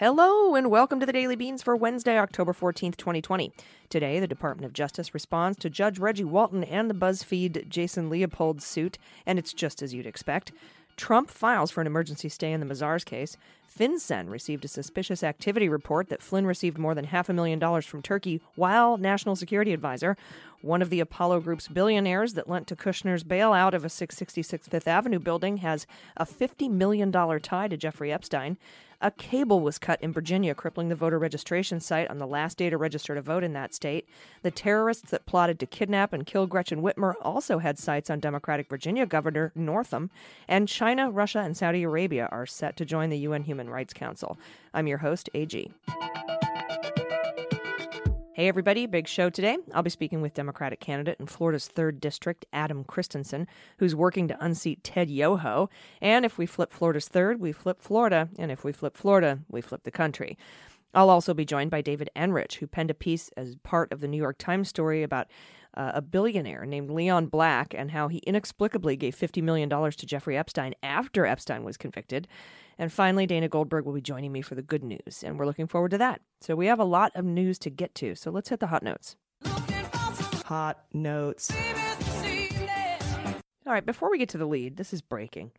Hello and welcome to the Daily Beans for Wednesday, October 14th, 2020. Today, the Department of Justice responds to Judge Reggie Walton and the BuzzFeed Jason Leopold suit, and it's just as you'd expect. Trump files for an emergency stay in the Mazars case. FinCEN received a suspicious activity report that Flynn received more than half a million dollars from Turkey while national security advisor. One of the Apollo Group's billionaires that lent to Kushner's bailout of a 666 Fifth Avenue building has a $50 million tie to Jeffrey Epstein. A cable was cut in Virginia, crippling the voter registration site on the last day to register to vote in that state. The terrorists that plotted to kidnap and kill Gretchen Whitmer also had sights on Democratic Virginia Governor Northam. And China, Russia, and Saudi Arabia are set to join the UN Human Rights Council. I'm your host, AG. Hey, everybody, big show today. I'll be speaking with Democratic candidate in Florida's 3rd District, Adam Christensen, who's working to unseat Ted Yoho. And if we flip Florida's 3rd, we flip Florida. And if we flip Florida, we flip the country. I'll also be joined by David Enrich, who penned a piece as part of the New York Times story about uh, a billionaire named Leon Black and how he inexplicably gave $50 million to Jeffrey Epstein after Epstein was convicted. And finally, Dana Goldberg will be joining me for the good news, and we're looking forward to that. So we have a lot of news to get to, so let's hit the hot notes. Hot notes. All right, before we get to the lead, this is breaking.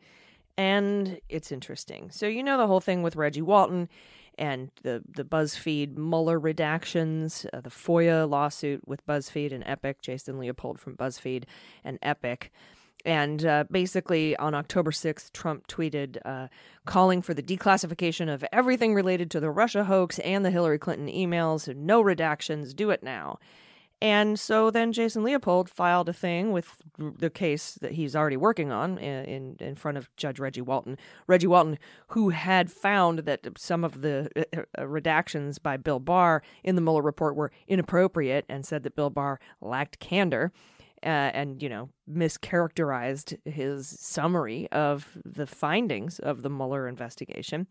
And it's interesting. So, you know the whole thing with Reggie Walton and the, the BuzzFeed Mueller redactions, uh, the FOIA lawsuit with BuzzFeed and Epic, Jason Leopold from BuzzFeed and Epic. And uh, basically, on October 6th, Trump tweeted uh, calling for the declassification of everything related to the Russia hoax and the Hillary Clinton emails. No redactions, do it now. And so then Jason Leopold filed a thing with the case that he's already working on in, in front of Judge Reggie Walton. Reggie Walton, who had found that some of the uh, uh, redactions by Bill Barr in the Mueller report were inappropriate and said that Bill Barr lacked candor. Uh, and you know mischaracterized his summary of the findings of the Mueller investigation.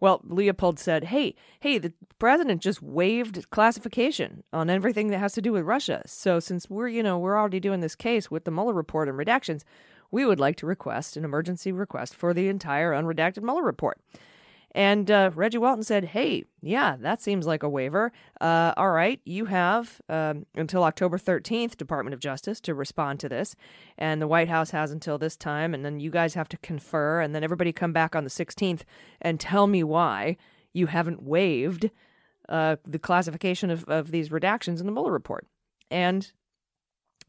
Well, Leopold said, "Hey, hey, the president just waived classification on everything that has to do with Russia. So since we're, you know, we're already doing this case with the Mueller report and redactions, we would like to request an emergency request for the entire unredacted Mueller report." And uh, Reggie Walton said, Hey, yeah, that seems like a waiver. Uh, all right, you have um, until October 13th, Department of Justice, to respond to this. And the White House has until this time. And then you guys have to confer. And then everybody come back on the 16th and tell me why you haven't waived uh, the classification of, of these redactions in the Mueller report. And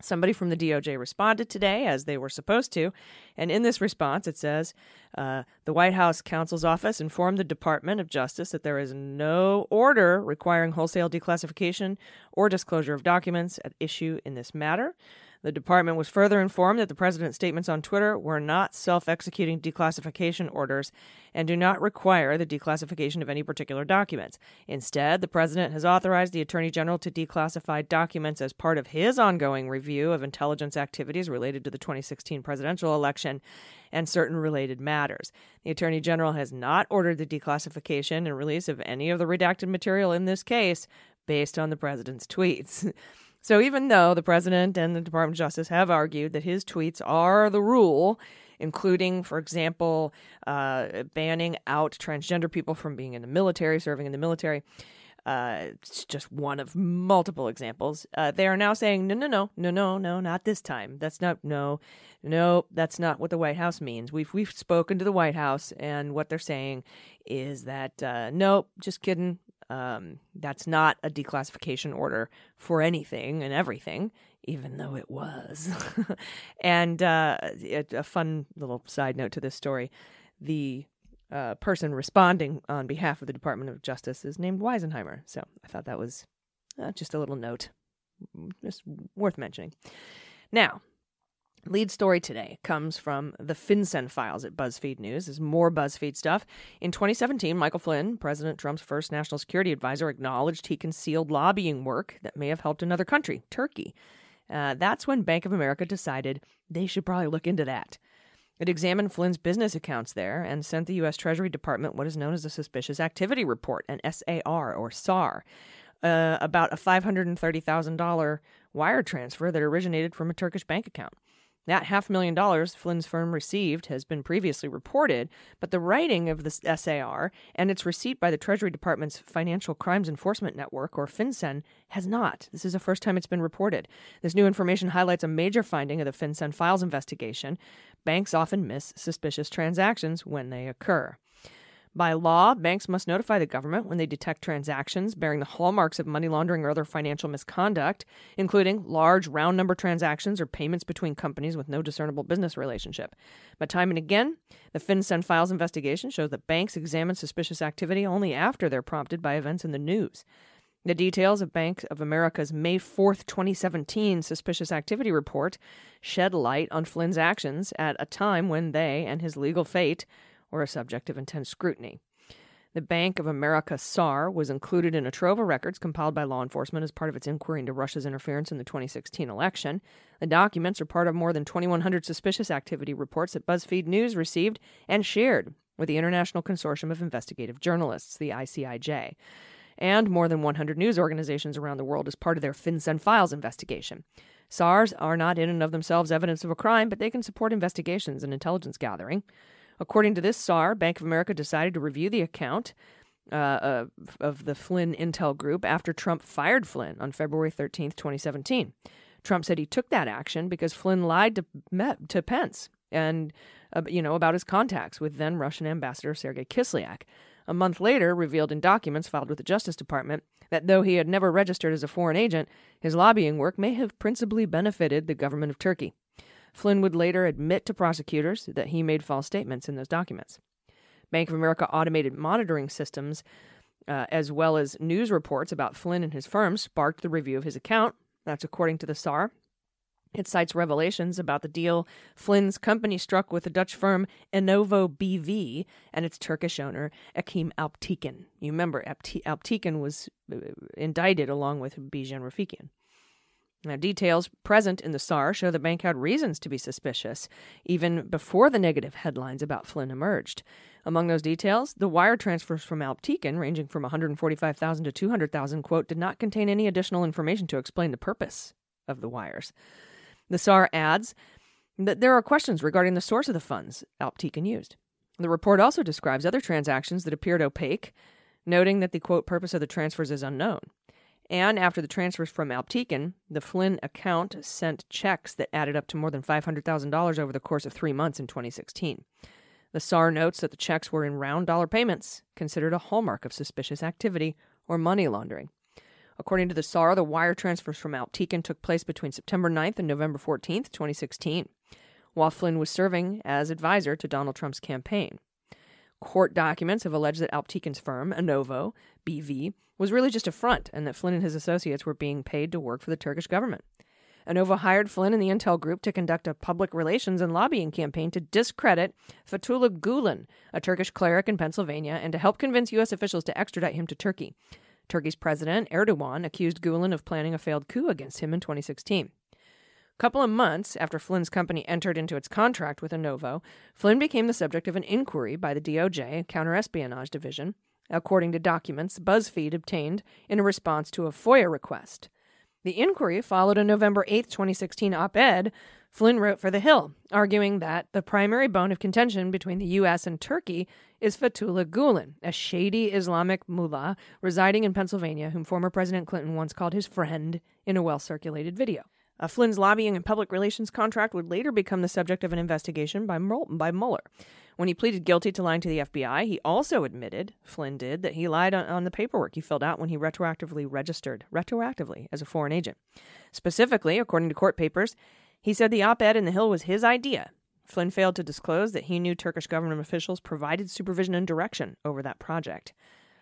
Somebody from the DOJ responded today, as they were supposed to. And in this response, it says uh, the White House counsel's office informed the Department of Justice that there is no order requiring wholesale declassification or disclosure of documents at issue in this matter. The department was further informed that the president's statements on Twitter were not self executing declassification orders and do not require the declassification of any particular documents. Instead, the president has authorized the attorney general to declassify documents as part of his ongoing review of intelligence activities related to the 2016 presidential election and certain related matters. The attorney general has not ordered the declassification and release of any of the redacted material in this case based on the president's tweets. So even though the president and the Department of Justice have argued that his tweets are the rule, including, for example, uh, banning out transgender people from being in the military, serving in the military. Uh, it's just one of multiple examples. Uh, they are now saying, no, no, no, no, no, no, not this time. That's not, no, no, that's not what the White House means. We've we've spoken to the White House, and what they're saying is that, uh, nope, just kidding. Um, that's not a declassification order for anything and everything, even though it was. and uh, a fun little side note to this story the uh, person responding on behalf of the Department of Justice is named Weisenheimer. So I thought that was uh, just a little note, just worth mentioning. Now, Lead story today comes from the FinCEN files at BuzzFeed News. There's more BuzzFeed stuff. In 2017, Michael Flynn, President Trump's first national security advisor, acknowledged he concealed lobbying work that may have helped another country, Turkey. Uh, that's when Bank of America decided they should probably look into that. It examined Flynn's business accounts there and sent the U.S. Treasury Department what is known as a Suspicious Activity Report, an SAR or SAR, uh, about a $530,000 wire transfer that originated from a Turkish bank account. That half million dollars Flynn's firm received has been previously reported, but the writing of the SAR and its receipt by the Treasury Department's Financial Crimes Enforcement Network, or FinCEN, has not. This is the first time it's been reported. This new information highlights a major finding of the FinCEN files investigation. Banks often miss suspicious transactions when they occur. By law, banks must notify the government when they detect transactions bearing the hallmarks of money laundering or other financial misconduct, including large round number transactions or payments between companies with no discernible business relationship. But time and again, the FinCEN files investigation shows that banks examine suspicious activity only after they're prompted by events in the news. The details of Bank of America's May 4th, 2017 suspicious activity report shed light on Flynn's actions at a time when they and his legal fate were a subject of intense scrutiny. The Bank of America SAR was included in a trove of records compiled by law enforcement as part of its inquiry into Russia's interference in the 2016 election. The documents are part of more than 2,100 suspicious activity reports that BuzzFeed News received and shared with the International Consortium of Investigative Journalists, the ICIJ, and more than 100 news organizations around the world as part of their FinCEN Files investigation. SARs are not in and of themselves evidence of a crime, but they can support investigations and intelligence gathering. According to this SAR, Bank of America decided to review the account uh, of the Flynn Intel Group after Trump fired Flynn on February 13th, 2017. Trump said he took that action because Flynn lied to, to Pence and uh, you know about his contacts with then Russian ambassador Sergei Kislyak. A month later, revealed in documents filed with the Justice Department that though he had never registered as a foreign agent, his lobbying work may have principally benefited the government of Turkey. Flynn would later admit to prosecutors that he made false statements in those documents. Bank of America automated monitoring systems, uh, as well as news reports about Flynn and his firm, sparked the review of his account. That's according to the SAR. It cites revelations about the deal Flynn's company struck with the Dutch firm Inovo BV and its Turkish owner Ekim Alptekin. You remember Alptekin was uh, indicted along with Bijan Rafiekian. Now, details present in the SAR show the bank had reasons to be suspicious, even before the negative headlines about Flynn emerged. Among those details, the wire transfers from Alptekin, ranging from 145,000 to 200,000, quote, did not contain any additional information to explain the purpose of the wires. The SAR adds that there are questions regarding the source of the funds Alptekin used. The report also describes other transactions that appeared opaque, noting that the quote purpose of the transfers is unknown. And after the transfers from Alptekin, the Flynn account sent checks that added up to more than $500,000 over the course of three months in 2016. The SAR notes that the checks were in round dollar payments, considered a hallmark of suspicious activity or money laundering. According to the SAR, the wire transfers from Alptekin took place between September 9th and November 14th, 2016, while Flynn was serving as advisor to Donald Trump's campaign. Court documents have alleged that Alptekin's firm, Inovo BV, was really just a front and that Flynn and his associates were being paid to work for the Turkish government. Inovo hired Flynn and the Intel Group to conduct a public relations and lobbying campaign to discredit Fethullah Gulen, a Turkish cleric in Pennsylvania, and to help convince U.S. officials to extradite him to Turkey. Turkey's President Erdogan accused Gulen of planning a failed coup against him in 2016 couple of months after Flynn's company entered into its contract with Inovo, Flynn became the subject of an inquiry by the DOJ Counterespionage Division, according to documents BuzzFeed obtained in a response to a FOIA request. The inquiry followed a November 8, 2016 op ed Flynn wrote for The Hill, arguing that the primary bone of contention between the U.S. and Turkey is Fethullah Gulen, a shady Islamic mullah residing in Pennsylvania, whom former President Clinton once called his friend in a well circulated video. Uh, Flynn's lobbying and public relations contract would later become the subject of an investigation by, by Mueller. When he pleaded guilty to lying to the FBI, he also admitted, Flynn did, that he lied on, on the paperwork he filled out when he retroactively registered, retroactively, as a foreign agent. Specifically, according to court papers, he said the op ed in The Hill was his idea. Flynn failed to disclose that he knew Turkish government officials provided supervision and direction over that project.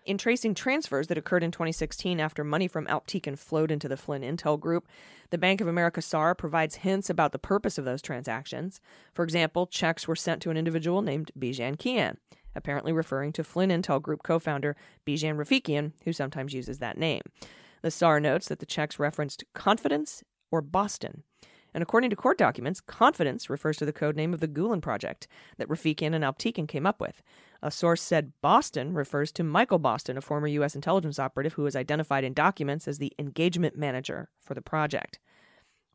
In tracing transfers that occurred in 2016 after money from Alptekin flowed into the Flynn Intel Group, the Bank of America SAR provides hints about the purpose of those transactions. For example, checks were sent to an individual named Bijan Kian, apparently referring to Flynn Intel Group co founder Bijan Rafiekian, who sometimes uses that name. The SAR notes that the checks referenced confidence or Boston. And according to court documents, confidence refers to the code name of the Gulen project that Rafiekian and Alptekin came up with. A source said Boston refers to Michael Boston, a former U.S. intelligence operative who was identified in documents as the engagement manager for the project.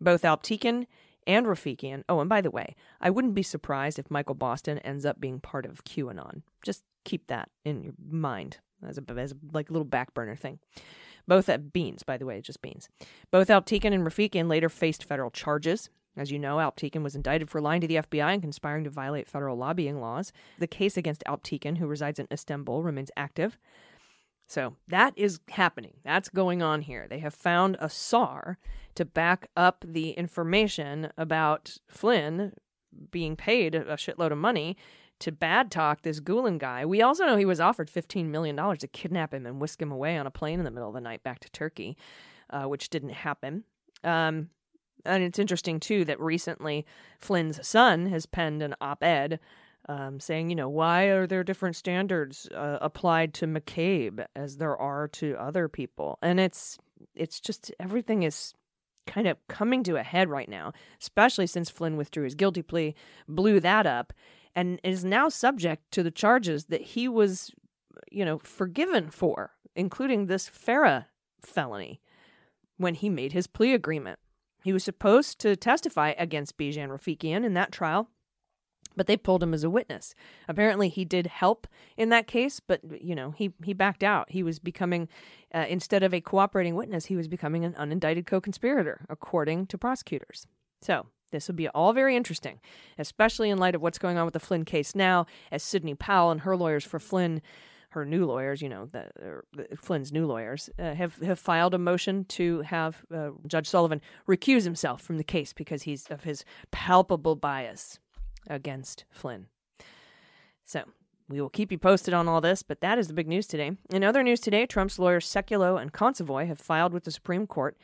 Both Alptekin and Rafiekian. Oh, and by the way, I wouldn't be surprised if Michael Boston ends up being part of QAnon. Just keep that in your mind as a, as a like a little back burner thing. Both at Beans, by the way, just Beans. Both Alptekin and Rafiekian later faced federal charges. As you know, Alptekin was indicted for lying to the FBI and conspiring to violate federal lobbying laws. The case against Alptekin, who resides in Istanbul, remains active. So that is happening. That's going on here. They have found a SAR to back up the information about Flynn being paid a shitload of money to bad talk this Gulen guy. We also know he was offered $15 million to kidnap him and whisk him away on a plane in the middle of the night back to Turkey, uh, which didn't happen. Um, and it's interesting, too, that recently Flynn's son has penned an op ed um, saying, you know, why are there different standards uh, applied to McCabe as there are to other people? And it's it's just everything is kind of coming to a head right now, especially since Flynn withdrew his guilty plea, blew that up, and is now subject to the charges that he was, you know, forgiven for, including this FARA felony when he made his plea agreement. He was supposed to testify against Bijan Rafiekian in that trial, but they pulled him as a witness. Apparently, he did help in that case, but you know he he backed out. He was becoming, uh, instead of a cooperating witness, he was becoming an unindicted co-conspirator, according to prosecutors. So this would be all very interesting, especially in light of what's going on with the Flynn case now, as Sidney Powell and her lawyers for Flynn, her new lawyers, you know, the, the Flynn's new lawyers, uh, have have filed a motion to have uh, Judge Sullivan recuse himself from the case because he's of his palpable bias against Flynn. So we will keep you posted on all this, but that is the big news today. In other news today, Trump's lawyers Sekulow and Consovoy have filed with the Supreme Court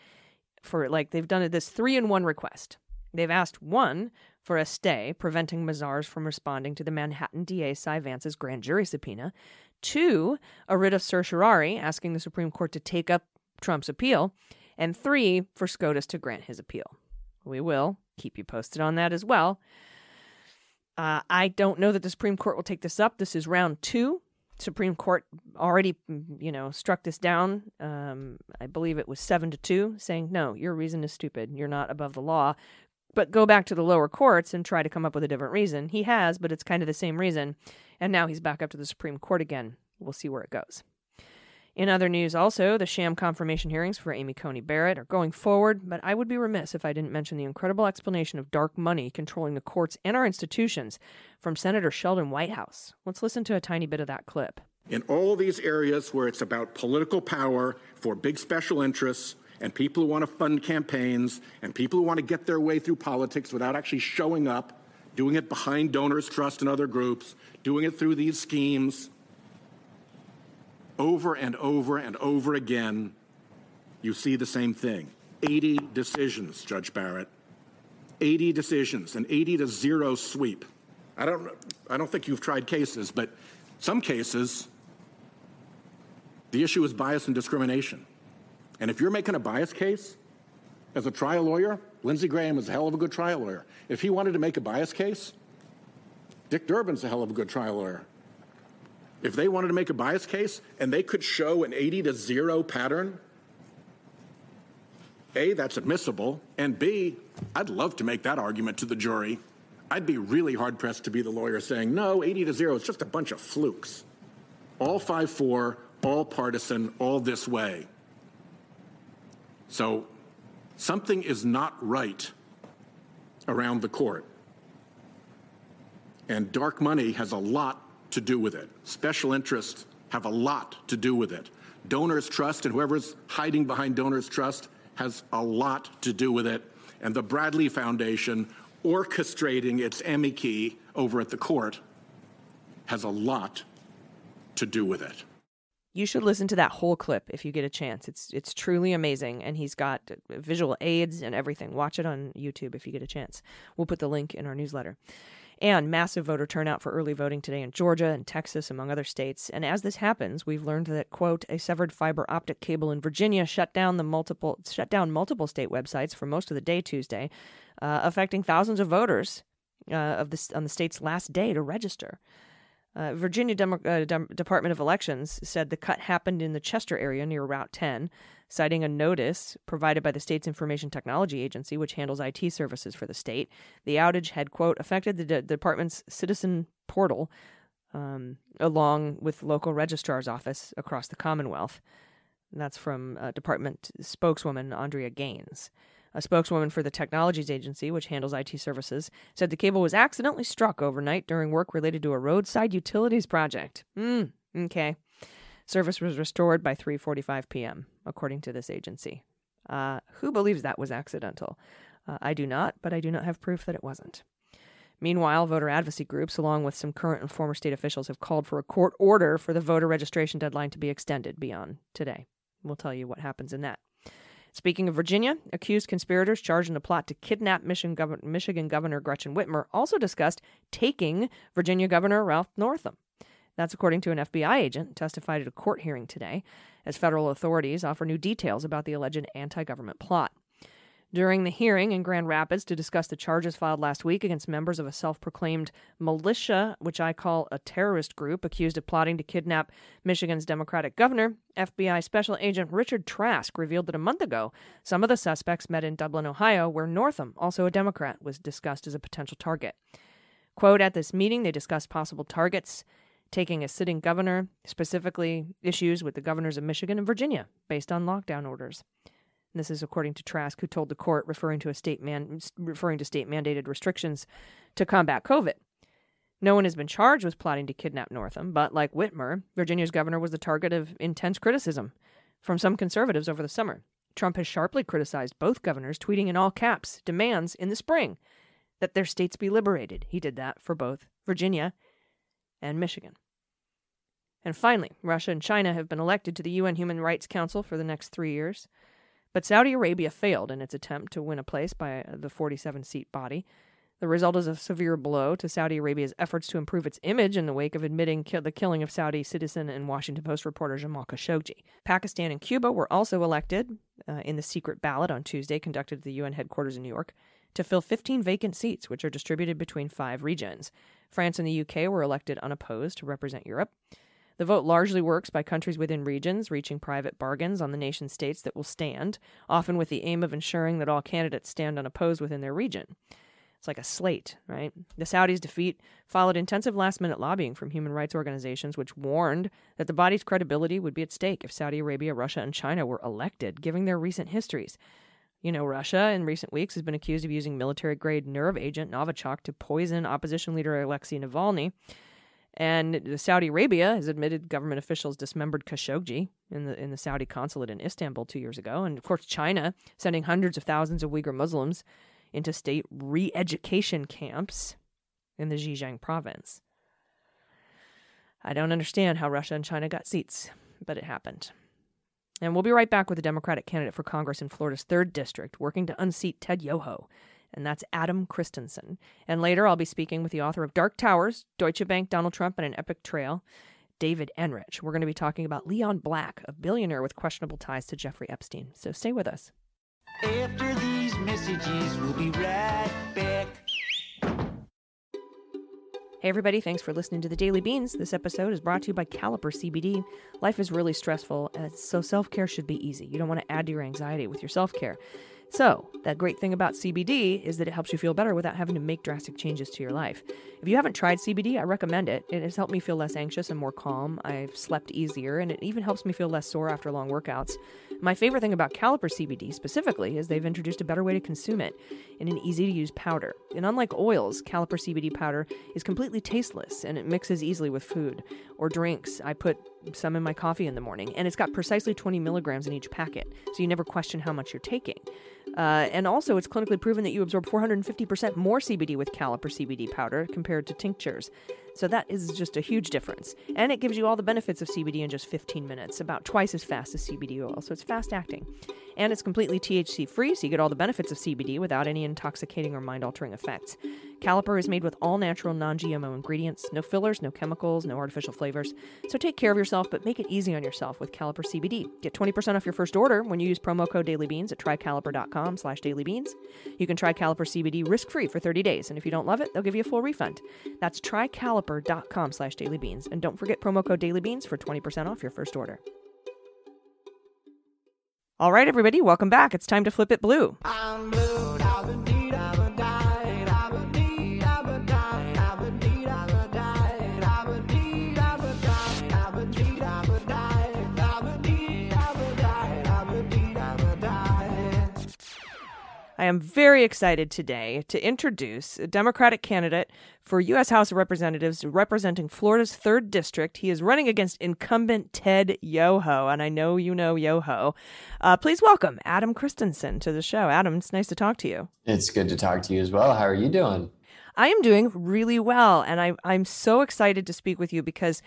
for like they've done this three in one request. They've asked one for a stay preventing Mazars from responding to the Manhattan DA Cy Vance's grand jury subpoena, two, a writ of certiorari asking the Supreme Court to take up Trump's appeal, and three, for SCOTUS to grant his appeal. We will keep you posted on that as well. Uh, I don't know that the Supreme Court will take this up. This is round two. Supreme Court already, you know, struck this down. Um, I believe it was seven to two, saying no, your reason is stupid. You're not above the law. But go back to the lower courts and try to come up with a different reason. He has, but it's kind of the same reason. And now he's back up to the Supreme Court again. We'll see where it goes. In other news, also, the sham confirmation hearings for Amy Coney Barrett are going forward, but I would be remiss if I didn't mention the incredible explanation of dark money controlling the courts and our institutions from Senator Sheldon Whitehouse. Let's listen to a tiny bit of that clip. In all these areas where it's about political power for big special interests and people who want to fund campaigns and people who want to get their way through politics without actually showing up, doing it behind donors' trust and other groups, doing it through these schemes over and over and over again, you see the same thing. 80 decisions, Judge Barrett. 80 decisions, an 80 to 0 sweep. I don't, I don't think you've tried cases, but some cases, the issue is bias and discrimination. And if you're making a bias case as a trial lawyer, Lindsey Graham is a hell of a good trial lawyer. If he wanted to make a bias case, Dick Durbin's a hell of a good trial lawyer. If they wanted to make a bias case and they could show an 80 to 0 pattern, A, that's admissible, and B, I'd love to make that argument to the jury. I'd be really hard pressed to be the lawyer saying, no, 80 to 0 is just a bunch of flukes. All 5 4, all partisan, all this way. So something is not right around the court. And dark money has a lot to do with it. Special interests have a lot to do with it. Donors' trust and whoever's hiding behind donors' trust has a lot to do with it. And the Bradley Foundation orchestrating its amici over at the court has a lot to do with it. You should listen to that whole clip if you get a chance. It's it's truly amazing, and he's got visual aids and everything. Watch it on YouTube if you get a chance. We'll put the link in our newsletter. And massive voter turnout for early voting today in Georgia and Texas, among other states. And as this happens, we've learned that quote a severed fiber optic cable in Virginia shut down the multiple shut down multiple state websites for most of the day Tuesday, uh, affecting thousands of voters uh, of this on the state's last day to register. Uh, Virginia Demo- uh, Department of Elections said the cut happened in the Chester area near Route 10, citing a notice provided by the state's Information Technology Agency, which handles IT services for the state. The outage had, quote, affected the de- department's citizen portal, um, along with local registrar's office across the Commonwealth. And that's from uh, department spokeswoman Andrea Gaines. A spokeswoman for the Technologies Agency, which handles IT services, said the cable was accidentally struck overnight during work related to a roadside utilities project. Hmm, okay. Service was restored by 3:45 p.m., according to this agency. Uh, who believes that was accidental? Uh, I do not, but I do not have proof that it wasn't. Meanwhile, voter advocacy groups, along with some current and former state officials, have called for a court order for the voter registration deadline to be extended beyond today. We'll tell you what happens in that. Speaking of Virginia, accused conspirators charged in a plot to kidnap Michigan, Gov- Michigan Governor Gretchen Whitmer also discussed taking Virginia Governor Ralph Northam. That's according to an FBI agent testified at a court hearing today, as federal authorities offer new details about the alleged anti government plot. During the hearing in Grand Rapids to discuss the charges filed last week against members of a self proclaimed militia, which I call a terrorist group accused of plotting to kidnap Michigan's Democratic governor, FBI Special Agent Richard Trask revealed that a month ago, some of the suspects met in Dublin, Ohio, where Northam, also a Democrat, was discussed as a potential target. Quote At this meeting, they discussed possible targets taking a sitting governor, specifically issues with the governors of Michigan and Virginia based on lockdown orders. This is according to Trask, who told the court, referring to a state man, referring to state mandated restrictions to combat COVID. No one has been charged with plotting to kidnap Northam, but like Whitmer, Virginia's governor was the target of intense criticism from some conservatives over the summer. Trump has sharply criticized both governors, tweeting in all caps demands in the spring that their states be liberated. He did that for both Virginia and Michigan. And finally, Russia and China have been elected to the UN Human Rights Council for the next three years. But Saudi Arabia failed in its attempt to win a place by the 47 seat body. The result is a severe blow to Saudi Arabia's efforts to improve its image in the wake of admitting ki- the killing of Saudi citizen and Washington Post reporter Jamal Khashoggi. Pakistan and Cuba were also elected uh, in the secret ballot on Tuesday, conducted at the UN headquarters in New York, to fill 15 vacant seats, which are distributed between five regions. France and the UK were elected unopposed to represent Europe. The vote largely works by countries within regions reaching private bargains on the nation states that will stand, often with the aim of ensuring that all candidates stand unopposed within their region. It's like a slate, right? The Saudis' defeat followed intensive last minute lobbying from human rights organizations, which warned that the body's credibility would be at stake if Saudi Arabia, Russia, and China were elected, given their recent histories. You know, Russia in recent weeks has been accused of using military grade nerve agent Novichok to poison opposition leader Alexei Navalny. And Saudi Arabia has admitted government officials dismembered Khashoggi in the in the Saudi consulate in Istanbul two years ago, and of course China sending hundreds of thousands of Uyghur Muslims into state re-education camps in the Xinjiang province. I don't understand how Russia and China got seats, but it happened. And we'll be right back with the Democratic candidate for Congress in Florida's 3rd District working to unseat Ted Yoho and that's Adam Christensen. And later, I'll be speaking with the author of Dark Towers, Deutsche Bank, Donald Trump, and an Epic Trail, David Enrich. We're going to be talking about Leon Black, a billionaire with questionable ties to Jeffrey Epstein. So stay with us. After these messages, we'll be right back. Hey, everybody, thanks for listening to the Daily Beans. This episode is brought to you by Caliper CBD. Life is really stressful, and so self care should be easy. You don't want to add to your anxiety with your self care. So, that great thing about CBD is that it helps you feel better without having to make drastic changes to your life. If you haven't tried CBD, I recommend it. It has helped me feel less anxious and more calm. I've slept easier, and it even helps me feel less sore after long workouts. My favorite thing about Caliper CBD specifically is they've introduced a better way to consume it in an easy to use powder. And unlike oils, Caliper CBD powder is completely tasteless and it mixes easily with food or drinks. I put some in my coffee in the morning, and it's got precisely 20 milligrams in each packet, so you never question how much you're taking. Uh, and also, it's clinically proven that you absorb 450% more CBD with Caliper CBD powder compared to tinctures. So that is just a huge difference. And it gives you all the benefits of CBD in just 15 minutes, about twice as fast as CBD oil. So it's fast acting. And it's completely THC free, so you get all the benefits of CBD without any intoxicating or mind altering effects. Caliper is made with all natural, non GMO ingredients, no fillers, no chemicals, no artificial flavors. So take care of yourself, but make it easy on yourself with Caliper CBD. Get 20% off your first order when you use promo code dailybeans at trycaliper.com slash dailybeans. You can try Caliper CBD risk-free for 30 days, and if you don't love it, they'll give you a full refund. That's trycaliper.com slash dailybeans. And don't forget promo code dailybeans for 20% off your first order. All right, everybody, welcome back. It's time to flip it blue. I am very excited today to introduce a Democratic candidate for U.S. House of Representatives representing Florida's 3rd District. He is running against incumbent Ted Yoho, and I know you know Yoho. Uh, please welcome Adam Christensen to the show. Adam, it's nice to talk to you. It's good to talk to you as well. How are you doing? I am doing really well, and I, I'm so excited to speak with you because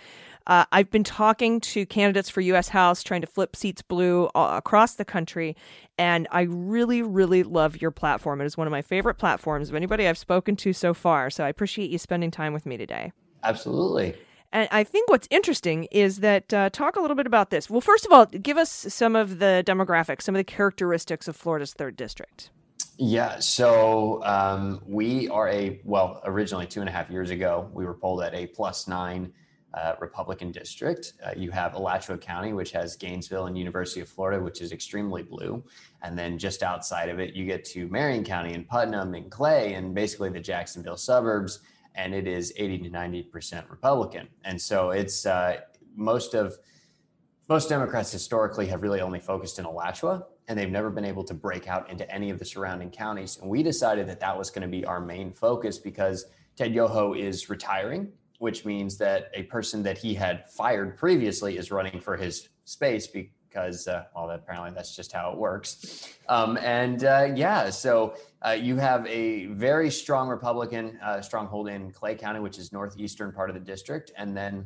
uh, I've been talking to candidates for U.S. House, trying to flip seats blue uh, across the country, and I really, really love your platform. It is one of my favorite platforms of anybody I've spoken to so far. So I appreciate you spending time with me today. Absolutely. And I think what's interesting is that uh, talk a little bit about this. Well, first of all, give us some of the demographics, some of the characteristics of Florida's third district. Yeah, so um, we are a, well, originally two and a half years ago, we were polled at a plus nine uh, Republican district. Uh, you have Alachua County, which has Gainesville and University of Florida, which is extremely blue. And then just outside of it, you get to Marion County and Putnam and Clay and basically the Jacksonville suburbs. And it is 80 to 90% Republican. And so it's uh, most of, most Democrats historically have really only focused in Alachua and they've never been able to break out into any of the surrounding counties. And we decided that that was going to be our main focus because Ted Yoho is retiring, which means that a person that he had fired previously is running for his space because, uh, well, apparently that's just how it works. Um, and uh, yeah, so uh, you have a very strong Republican uh, stronghold in Clay County, which is northeastern part of the district, and then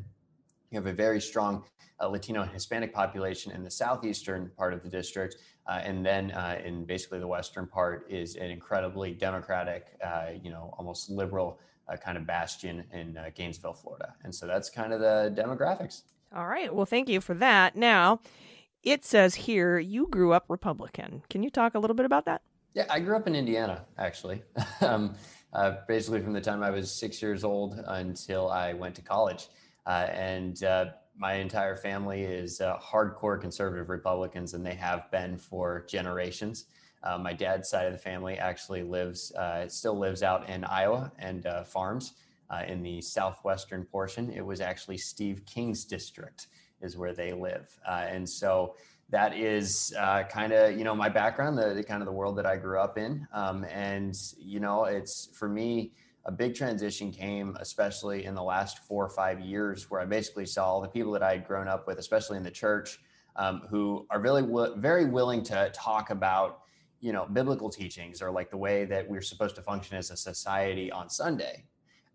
you have a very strong uh, Latino and Hispanic population in the southeastern part of the district. Uh, and then uh, in basically the western part is an incredibly democratic, uh, you know, almost liberal uh, kind of bastion in uh, Gainesville, Florida. And so that's kind of the demographics. All right. Well, thank you for that. Now, it says here you grew up Republican. Can you talk a little bit about that? Yeah, I grew up in Indiana, actually. um, uh, basically, from the time I was six years old until I went to college. and my entire family is uh, hardcore conservative Republicans, and they have been for generations. Uh, my dad's side of the family actually lives, uh, still lives out in Iowa and uh, farms uh, in the southwestern portion. It was actually Steve King's district is where they live, uh, and so that is kind of you know my background, the, the, kind of the world that I grew up in, um, and you know it's for me a big transition came, especially in the last four or five years, where I basically saw all the people that I had grown up with, especially in the church, um, who are really very willing to talk about, you know, biblical teachings or like the way that we're supposed to function as a society on Sunday.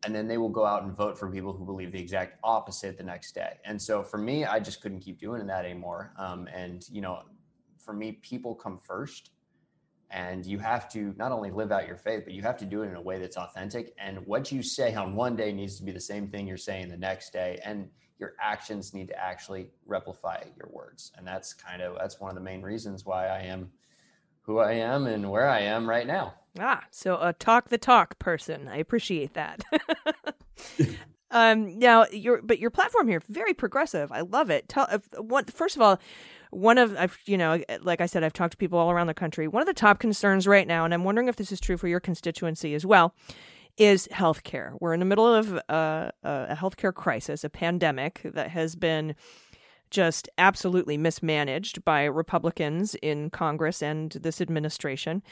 And then they will go out and vote for people who believe the exact opposite the next day. And so for me, I just couldn't keep doing that anymore. Um, and you know, for me, people come first and you have to not only live out your faith but you have to do it in a way that's authentic and what you say on one day needs to be the same thing you're saying the next day and your actions need to actually replicate your words and that's kind of that's one of the main reasons why i am who i am and where i am right now. Ah so a talk the talk person. I appreciate that. Um now your but your platform here very progressive. I love it. Tell uh, what first of all one of I've you know like I said I've talked to people all around the country. One of the top concerns right now, and I'm wondering if this is true for your constituency as well, is healthcare. We're in the middle of a, a healthcare crisis, a pandemic that has been just absolutely mismanaged by Republicans in Congress and this administration.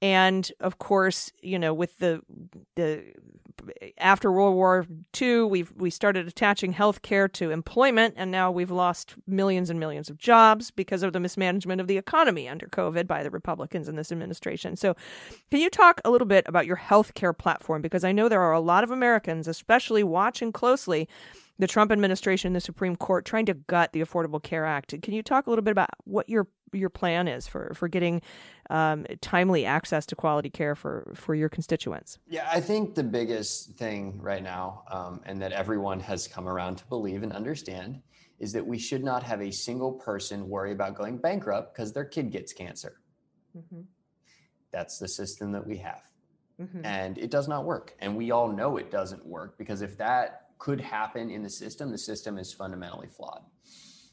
And of course, you know, with the the after World War II, we've we started attaching health care to employment, and now we've lost millions and millions of jobs because of the mismanagement of the economy under COVID by the Republicans in this administration. So, can you talk a little bit about your health care platform? Because I know there are a lot of Americans, especially watching closely the Trump administration, the Supreme Court, trying to gut the Affordable Care Act. Can you talk a little bit about what your your plan is for for getting um, timely access to quality care for for your constituents? Yeah, I think the biggest thing right now, um, and that everyone has come around to believe and understand, is that we should not have a single person worry about going bankrupt because their kid gets cancer. Mm-hmm. That's the system that we have. Mm-hmm. And it does not work. And we all know it doesn't work because if that could happen in the system, the system is fundamentally flawed.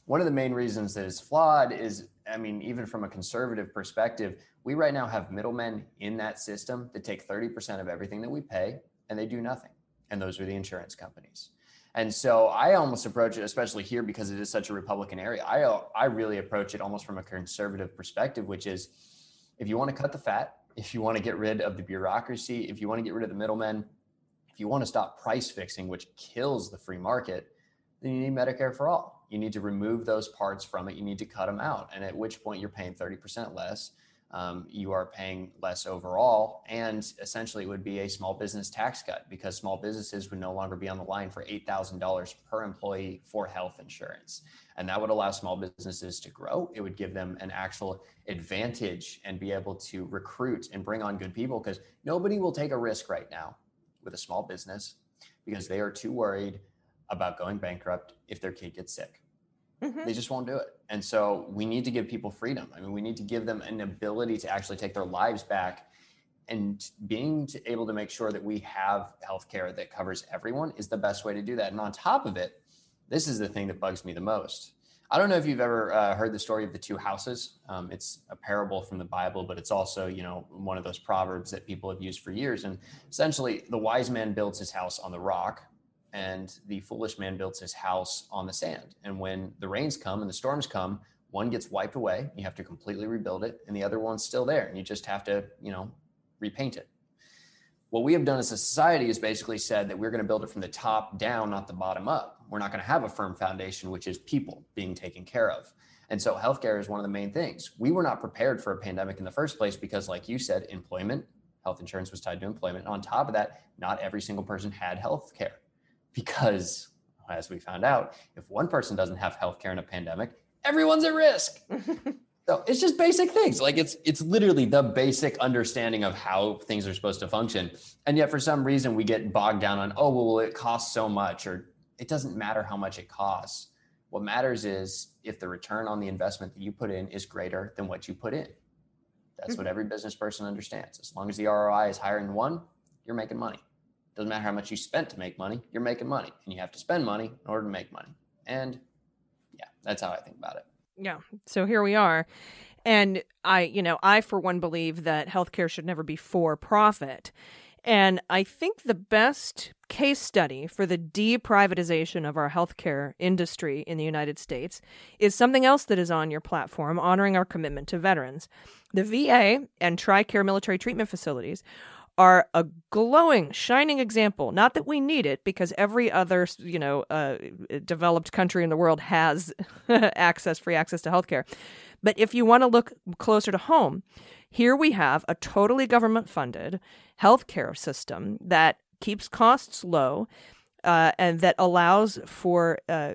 One of the main reasons that it's flawed is, I mean, even from a conservative perspective, we right now have middlemen in that system that take 30% of everything that we pay and they do nothing. And those are the insurance companies. And so I almost approach it, especially here because it is such a Republican area. I, I really approach it almost from a conservative perspective, which is if you want to cut the fat, if you want to get rid of the bureaucracy, if you want to get rid of the middlemen, you want to stop price fixing, which kills the free market, then you need Medicare for all. You need to remove those parts from it. You need to cut them out. And at which point you're paying 30% less. Um, you are paying less overall. And essentially, it would be a small business tax cut because small businesses would no longer be on the line for $8,000 per employee for health insurance. And that would allow small businesses to grow. It would give them an actual advantage and be able to recruit and bring on good people because nobody will take a risk right now with a small business because they are too worried about going bankrupt if their kid gets sick. Mhm. They just won't do it. And so we need to give people freedom. I mean, we need to give them an ability to actually take their lives back. And being to, able to make sure that we have healthcare that covers everyone is the best way to do that. And on top of it, this is the thing that bugs me the most. I don't know if you've ever uh, heard the story of the two houses. Um, it's a parable from the Bible, but it's also, you know, one of those proverbs that people have used for years. And essentially, the wise man builds his house on the rock, and the foolish man builds his house on the sand. And when the rains come and the storms come, one gets wiped away. You have to completely rebuild it, and the other one's still there, and you just have to, you know, repaint it. What we have done as a society is basically said that we're going to build it from the top down, not the bottom up. We're not going to have a firm foundation, which is people being taken care of. And so healthcare is one of the main things. We were not prepared for a pandemic in the first place because, like you said, employment, health insurance was tied to employment. On top of that, not every single person had health care because, as we found out, if one person doesn't have health care in a pandemic, everyone's at risk. So it's just basic things. Like it's it's literally the basic understanding of how things are supposed to function. And yet for some reason we get bogged down on, oh well, it costs so much, or it doesn't matter how much it costs. What matters is if the return on the investment that you put in is greater than what you put in. That's what hmm. every business person understands. As long as the ROI is higher than one, you're making money. Doesn't matter how much you spent to make money, you're making money. And you have to spend money in order to make money. And yeah, that's how I think about it. Yeah. So here we are. And I, you know, I for one believe that healthcare should never be for profit. And I think the best case study for the deprivatization of our healthcare industry in the United States is something else that is on your platform, honoring our commitment to veterans. The VA and TRICARE military treatment facilities are a glowing, shining example. Not that we need it, because every other, you know, uh, developed country in the world has access, free access to healthcare. But if you want to look closer to home, here we have a totally government-funded healthcare system that keeps costs low. Uh, and that allows for uh,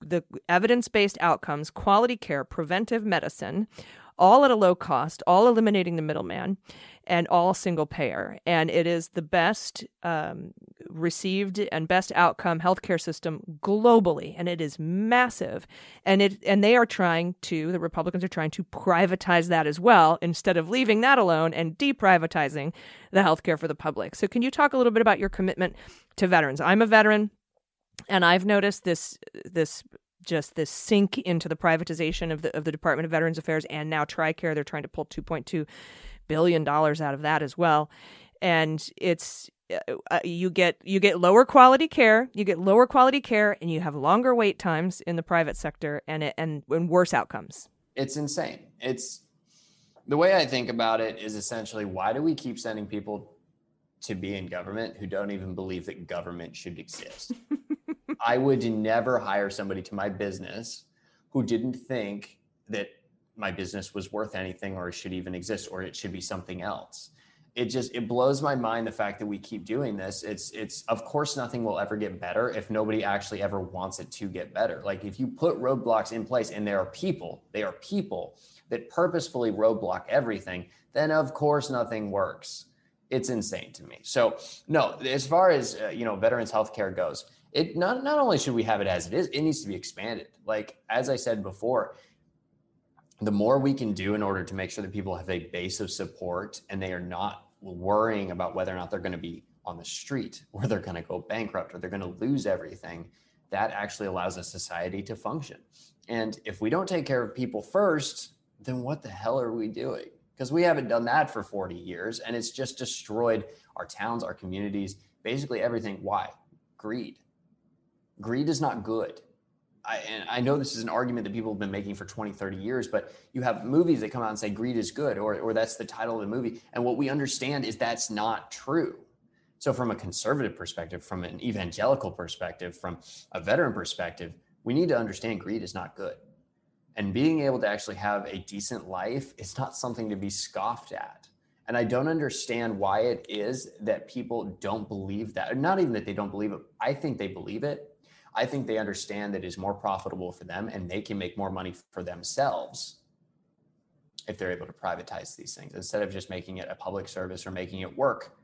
the evidence based outcomes, quality care, preventive medicine, all at a low cost, all eliminating the middleman, and all single payer. And it is the best um, received and best outcome healthcare system globally, and it is massive. And it and they are trying to the Republicans are trying to privatize that as well instead of leaving that alone and deprivatizing the healthcare for the public. So, can you talk a little bit about your commitment to veterans? I'm a veteran, and I've noticed this this just this sink into the privatization of the of the Department of Veterans Affairs and now TRICARE. They're trying to pull 2.2 billion dollars out of that as well, and it's uh, you get you get lower quality care, you get lower quality care, and you have longer wait times in the private sector, and it, and and worse outcomes. It's insane. It's the way I think about it is essentially why do we keep sending people to be in government who don't even believe that government should exist? I would never hire somebody to my business who didn't think that my business was worth anything or it should even exist or it should be something else. It just it blows my mind the fact that we keep doing this. It's it's of course nothing will ever get better if nobody actually ever wants it to get better. Like if you put roadblocks in place and there are people they are people that purposefully roadblock everything then of course nothing works. It's insane to me. So no as far as uh, you know veterans healthcare goes it not not only should we have it as it is it needs to be expanded like as i said before the more we can do in order to make sure that people have a base of support and they are not worrying about whether or not they're going to be on the street or they're going to go bankrupt or they're going to lose everything, that actually allows a society to function. And if we don't take care of people first, then what the hell are we doing? Because we haven't done that for 40 years and it's just destroyed our towns, our communities, basically everything. Why? Greed. Greed is not good. I, and I know this is an argument that people have been making for 20, 30 years, but you have movies that come out and say greed is good, or, or that's the title of the movie. And what we understand is that's not true. So, from a conservative perspective, from an evangelical perspective, from a veteran perspective, we need to understand greed is not good. And being able to actually have a decent life is not something to be scoffed at. And I don't understand why it is that people don't believe that. Not even that they don't believe it. I think they believe it I think they understand that it is more profitable for them and they can make more money for themselves if they're able to privatize these things instead of just making it a public service or making it work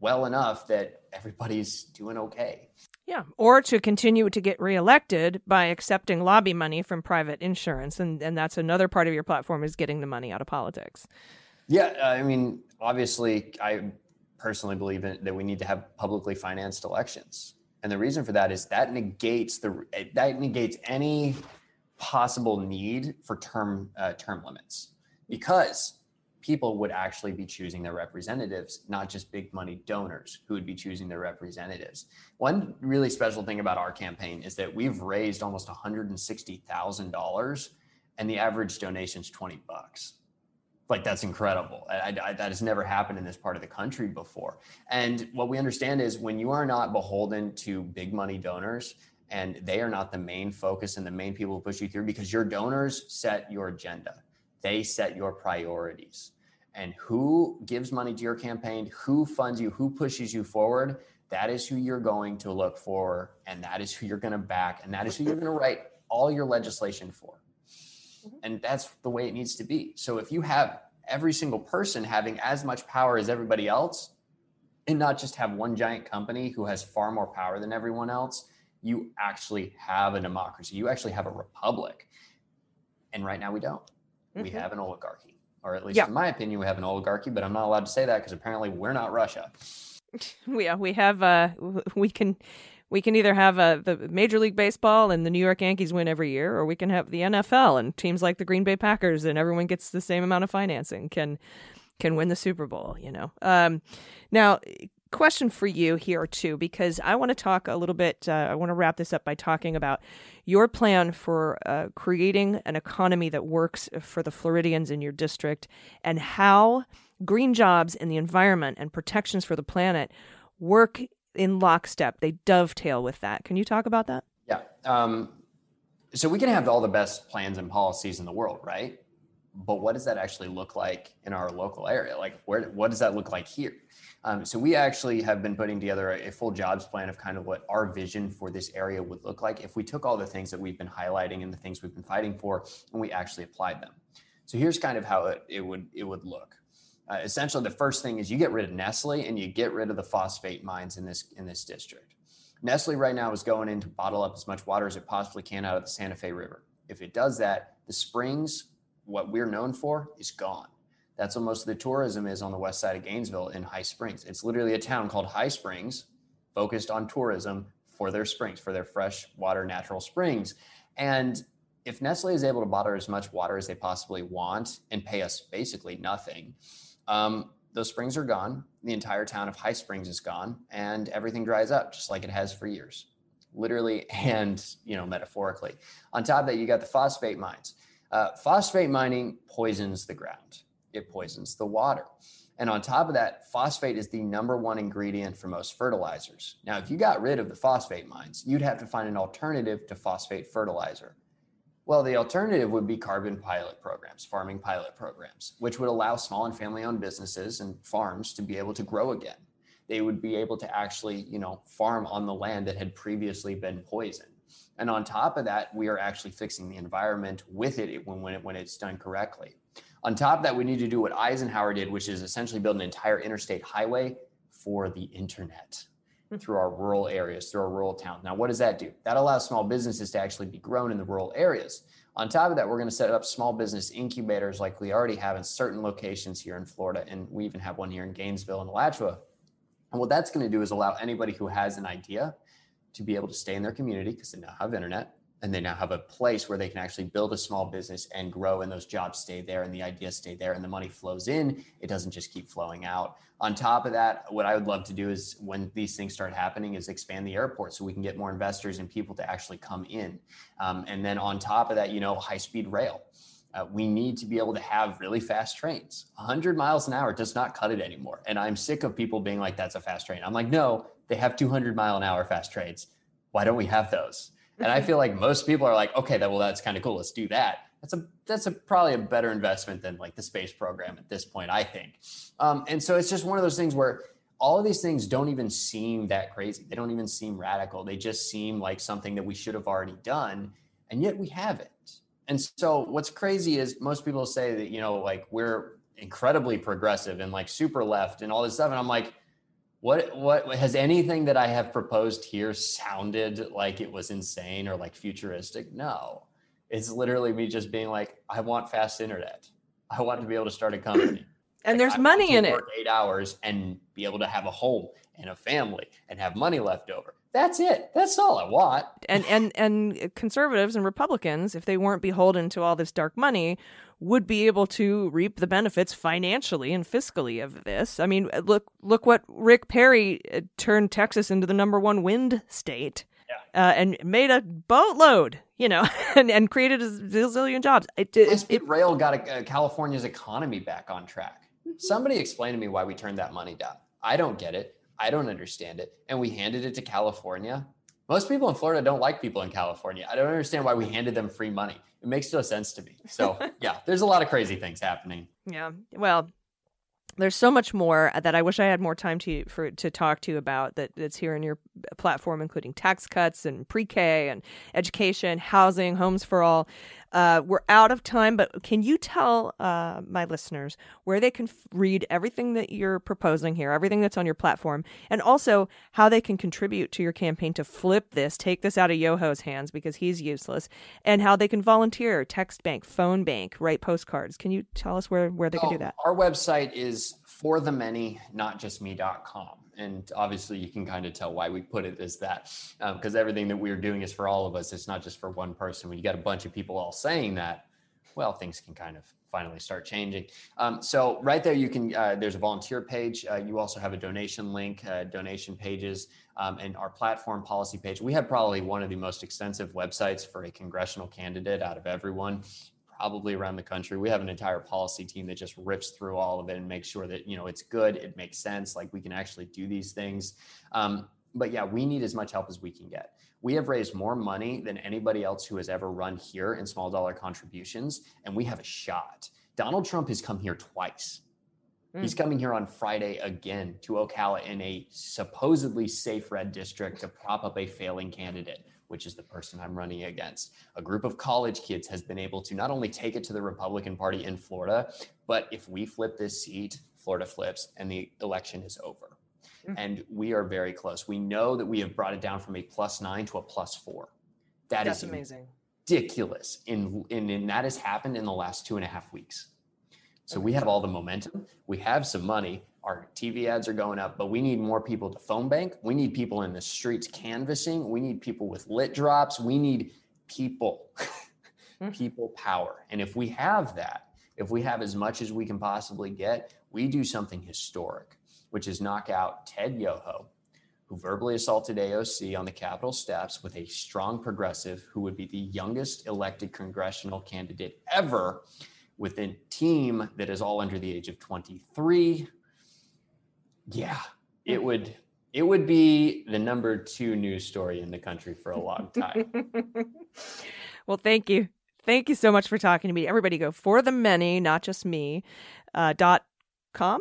well enough that everybody's doing okay. Yeah, or to continue to get reelected by accepting lobby money from private insurance, and and that's another part of your platform is getting the money out of politics. Yeah, I mean, obviously, I personally believe in, that we need to have publicly financed elections. And the reason for that is that negates the that negates any possible need for term uh, term limits because people would actually be choosing their representatives, not just big money donors who would be choosing their representatives. One really special thing about our campaign is that we've raised almost $160,000 and the average donation is 20 bucks like that's incredible. I, I, that has never happened in this part of the country before. And what we understand is when you are not beholden to big money donors and they are not the main focus and the main people who push you through because your donors set your agenda, they set your priorities. And who gives money to your campaign, who funds you, who pushes you forward, that is who you're going to look for. And that is who you're going to back. And that is who you're going to write all your legislation for. Mm-hmm. And that's the way it needs to be. So if you have every single person having as much power as everybody else, and not just have one giant company who has far more power than everyone else, you actually have a democracy. You actually have a republic. And right now we don't. Mm-hmm. We have an oligarchy. Or at least yeah. in my opinion, we have an oligarchy, but I'm not allowed to say that because apparently we're not Russia. Yeah, we have uh we can we can either have uh, the Major League Baseball and the New York Yankees win every year, or we can have the NFL and teams like the Green Bay Packers and everyone gets the same amount of financing can can win the Super Bowl. You know. Um, now, question for you here too, because I want to talk a little bit. Uh, I want to wrap this up by talking about your plan for uh, creating an economy that works for the Floridians in your district and how green jobs in the environment and protections for the planet work in lockstep. They dovetail with that. Can you talk about that? Yeah. Um, so we can have all the best plans and policies in the world, right? But what does that actually look like in our local area? Like, where? What does that look like here? Um, so we actually have been putting together a, a full jobs plan of kind of what our vision for this area would look like if we took all the things that we've been highlighting and the things we've been fighting for and we actually applied them. So here's kind of how it, it would it would look uh, essentially the first thing is you get rid of Nestle and you get rid of the phosphate mines in this in this district. Nestle right now is going in to bottle up as much water as it possibly can out of the Santa Fe River. If it does that, the springs, what we're known for, is gone. That's what most of the tourism is on the west side of Gainesville in High Springs. It's literally a town called High Springs, focused on tourism for their springs, for their fresh water natural springs. And if Nestle is able to bottle as much water as they possibly want and pay us basically nothing, um, those springs are gone. The entire town of High Springs is gone, and everything dries up just like it has for years, literally and you know metaphorically. On top of that, you got the phosphate mines. Uh, phosphate mining poisons the ground. It poisons the water. And on top of that, phosphate is the number one ingredient for most fertilizers. Now, if you got rid of the phosphate mines, you'd have to find an alternative to phosphate fertilizer. Well, the alternative would be carbon pilot programs, farming pilot programs, which would allow small and family owned businesses and farms to be able to grow again. They would be able to actually, you know, farm on the land that had previously been poisoned. And on top of that, we are actually fixing the environment with it when, when, it, when it's done correctly. On top of that, we need to do what Eisenhower did, which is essentially build an entire interstate highway for the internet through our rural areas, through our rural towns. Now, what does that do? That allows small businesses to actually be grown in the rural areas. On top of that, we're going to set up small business incubators like we already have in certain locations here in Florida. And we even have one here in Gainesville and Alachua. And what that's going to do is allow anybody who has an idea to be able to stay in their community because they now have internet and they now have a place where they can actually build a small business and grow and those jobs stay there and the ideas stay there and the money flows in. It doesn't just keep flowing out. On top of that what i would love to do is when these things start happening is expand the airport so we can get more investors and people to actually come in. Um, and then on top of that you know high speed rail. Uh, we need to be able to have really fast trains. 100 miles an hour does not cut it anymore. And i'm sick of people being like that's a fast train. I'm like no they have 200 mile an hour fast trains. Why don't we have those and I feel like most people are like, okay, that well, that's kind of cool. Let's do that. That's a that's a probably a better investment than like the space program at this point, I think. Um, and so it's just one of those things where all of these things don't even seem that crazy. They don't even seem radical. They just seem like something that we should have already done, and yet we haven't. And so what's crazy is most people say that you know like we're incredibly progressive and like super left and all this stuff, and I'm like what what has anything that I have proposed here sounded like it was insane or like futuristic? No. It's literally me just being like, I want fast internet. I want to be able to start a company. and Like, there's I money in it. Eight hours and be able to have a home and a family and have money left over. That's it. That's all I want. and and and conservatives and republicans if they weren't beholden to all this dark money would be able to reap the benefits financially and fiscally of this i mean look look what rick perry uh, turned texas into the number one wind state uh, and made a boatload you know and, and created a zillion jobs it, it, High it, rail got uh, California's economy back on track. Mm-hmm. Somebody explain to me why we turned that money down. I don't get it. I don't understand it. And we handed it to California. Most people in Florida don't like people in California. I don't understand why we handed them free money. It makes no sense to me. So, yeah, there's a lot of crazy things happening. Yeah. Well, there's so much more that I wish I had more time to for to talk to you about that that's here in your platform, including tax cuts and pre-K and education, housing, homes for all. Uh, we're out of time, but can you tell uh, my listeners where they can f- read everything that you're proposing here, everything that's on your platform, and also how they can contribute to your campaign to flip this, take this out of Yoho's hands because he's useless, and how they can volunteer, text bank, phone bank, write postcards. Can you tell us where, where they can do Oh, that? Our website is for the many, not just me.com. And obviously, you can kind of tell why we put it as that, because everything that we're doing is for all of us. It's not just for one person. When you got a bunch of people all saying that, well, things can kind of finally start changing. Um, so right there, you can. Uh, there's a volunteer page. Uh, you also have a donation link, uh, donation pages, um, and our platform policy page. We have probably one of the most extensive websites for a congressional candidate out of everyone probably around the country. We have an entire policy team that just rips through all of it and makes sure that you know it's good, it makes sense, like we can actually do these things. Um, but yeah, we need as much help as we can get. We have raised more money than anybody else who has ever run here in small dollar contributions, and we have a shot. Donald Trump has come here twice. He's coming here on Friday again to Ocala in a supposedly safe red district to prop up a failing candidate, which is the person I'm running against. A group of college kids has been able to not only take it to the Republican Party in Florida, but if we flip this seat, Florida flips and the election is over. Hmm. And we are very close. We know that we have brought it down from a plus nine to a plus four. That is That's amazing. ridiculous. In, in, and that has happened in the last two and a half weeks. So we have all the momentum. We have some money. Our TV ads are going up, but we need more people to phone bank. We need people in the streets canvassing. We need people with lit drops. We need people, hmm. people power. And if we have that, if we have as much as we can possibly get, we do something historic, which is knock out Ted Yoho, who verbally assaulted AOC on the Capitol steps with a strong progressive who would be the youngest elected congressional candidate ever with a team that is all under the age of 23. Yeah, it would it would be the number two news story in the country for a long time. well, thank you. Thank you so much for talking to me. Everybody go for the many, not just me, uh, dot com,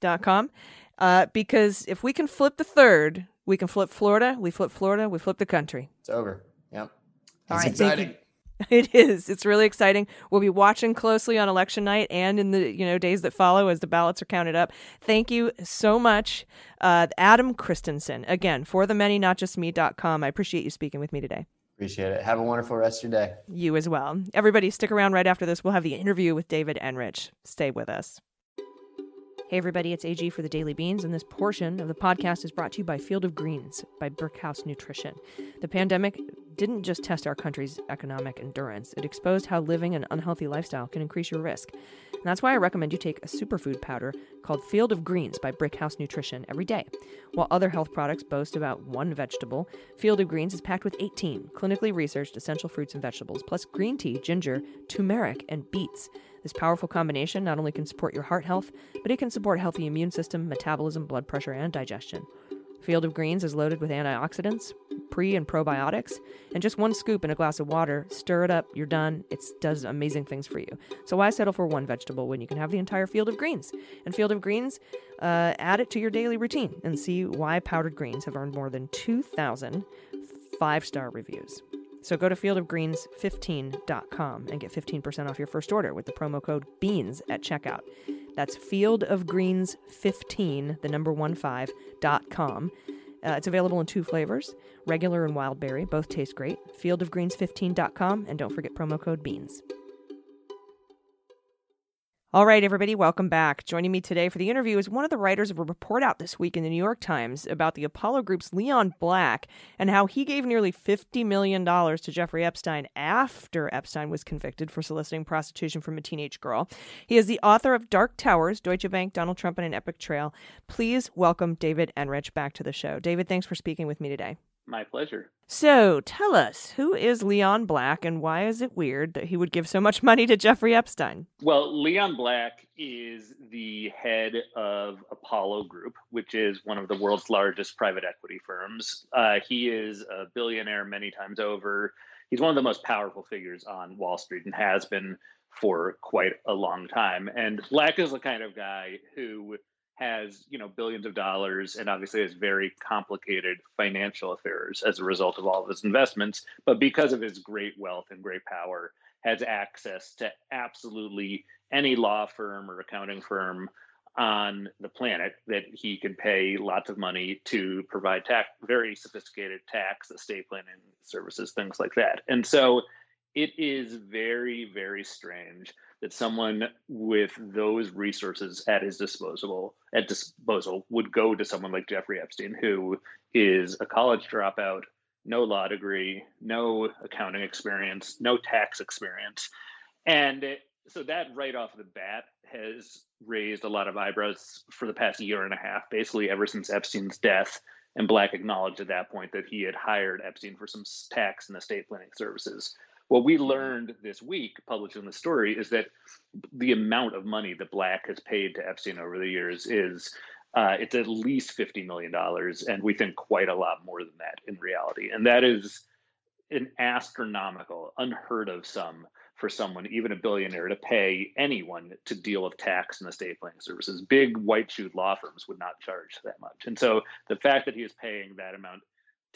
dot com. Uh, because if we can flip the third, we can flip Florida, we flip Florida, we flip the country. It's over. Yep. All It's right, thank exciting. you. It is. It's really exciting. We'll be watching closely on election night and in the you know days that follow as the ballots are counted up. Thank you so much, uh, Adam Christensen. Again, for the many, not just me.com. I appreciate you speaking with me today. Appreciate it. Have a wonderful rest of your day. You as well. Everybody, stick around right after this. We'll have the interview with David Enrich. Stay with us. Hey, everybody, it's AG for the Daily Beans, and this portion of the podcast is brought to you by Field of Greens by Brickhouse Nutrition. The pandemic didn't just test our country's economic endurance, it exposed how living an unhealthy lifestyle can increase your risk. And that's why I recommend you take a superfood powder called Field of Greens by Brickhouse Nutrition every day. While other health products boast about one vegetable, Field of Greens is packed with 18 clinically researched essential fruits and vegetables, plus green tea, ginger, turmeric, and beets. This powerful combination not only can support your heart health, but it can support healthy immune system, metabolism, blood pressure, and digestion. Field of Greens is loaded with antioxidants, pre and probiotics, and just one scoop in a glass of water, stir it up, you're done. It does amazing things for you. So why settle for one vegetable when you can have the entire field of greens? And Field of Greens, uh, add it to your daily routine and see why powdered greens have earned more than 2,000 five-star reviews. So go to fieldofgreens15.com and get 15% off your first order with the promo code BEANS at checkout. That's fieldofgreens15, the number one five, dot com. Uh, it's available in two flavors, regular and wild berry. Both taste great. Fieldofgreens15.com, and don't forget promo code BEANS. All right, everybody, welcome back. Joining me today for the interview is one of the writers of a report out this week in the New York Times about the Apollo Group's Leon Black and how he gave nearly $50 million to Jeffrey Epstein after Epstein was convicted for soliciting prostitution from a teenage girl. He is the author of Dark Towers, Deutsche Bank, Donald Trump, and an Epic Trail. Please welcome David Enrich back to the show. David, thanks for speaking with me today. My pleasure. So tell us, who is Leon Black and why is it weird that he would give so much money to Jeffrey Epstein? Well, Leon Black is the head of Apollo Group, which is one of the world's largest private equity firms. Uh, he is a billionaire many times over. He's one of the most powerful figures on Wall Street and has been for quite a long time. And Black is the kind of guy who has you know billions of dollars and obviously has very complicated financial affairs as a result of all of his investments but because of his great wealth and great power has access to absolutely any law firm or accounting firm on the planet that he can pay lots of money to provide tax very sophisticated tax estate planning services things like that. And so it is very very strange that someone with those resources at his disposal at disposal would go to someone like Jeffrey Epstein, who is a college dropout, no law degree, no accounting experience, no tax experience, and it, so that right off the bat has raised a lot of eyebrows for the past year and a half, basically ever since Epstein's death. And Black acknowledged at that point that he had hired Epstein for some tax and estate planning services. What we learned this week, published in the story, is that the amount of money that Black has paid to Epstein over the years is uh, it's at least fifty million dollars, and we think quite a lot more than that in reality. And that is an astronomical, unheard of sum for someone, even a billionaire, to pay anyone to deal with tax and estate planning services. Big white shoe law firms would not charge that much. And so the fact that he is paying that amount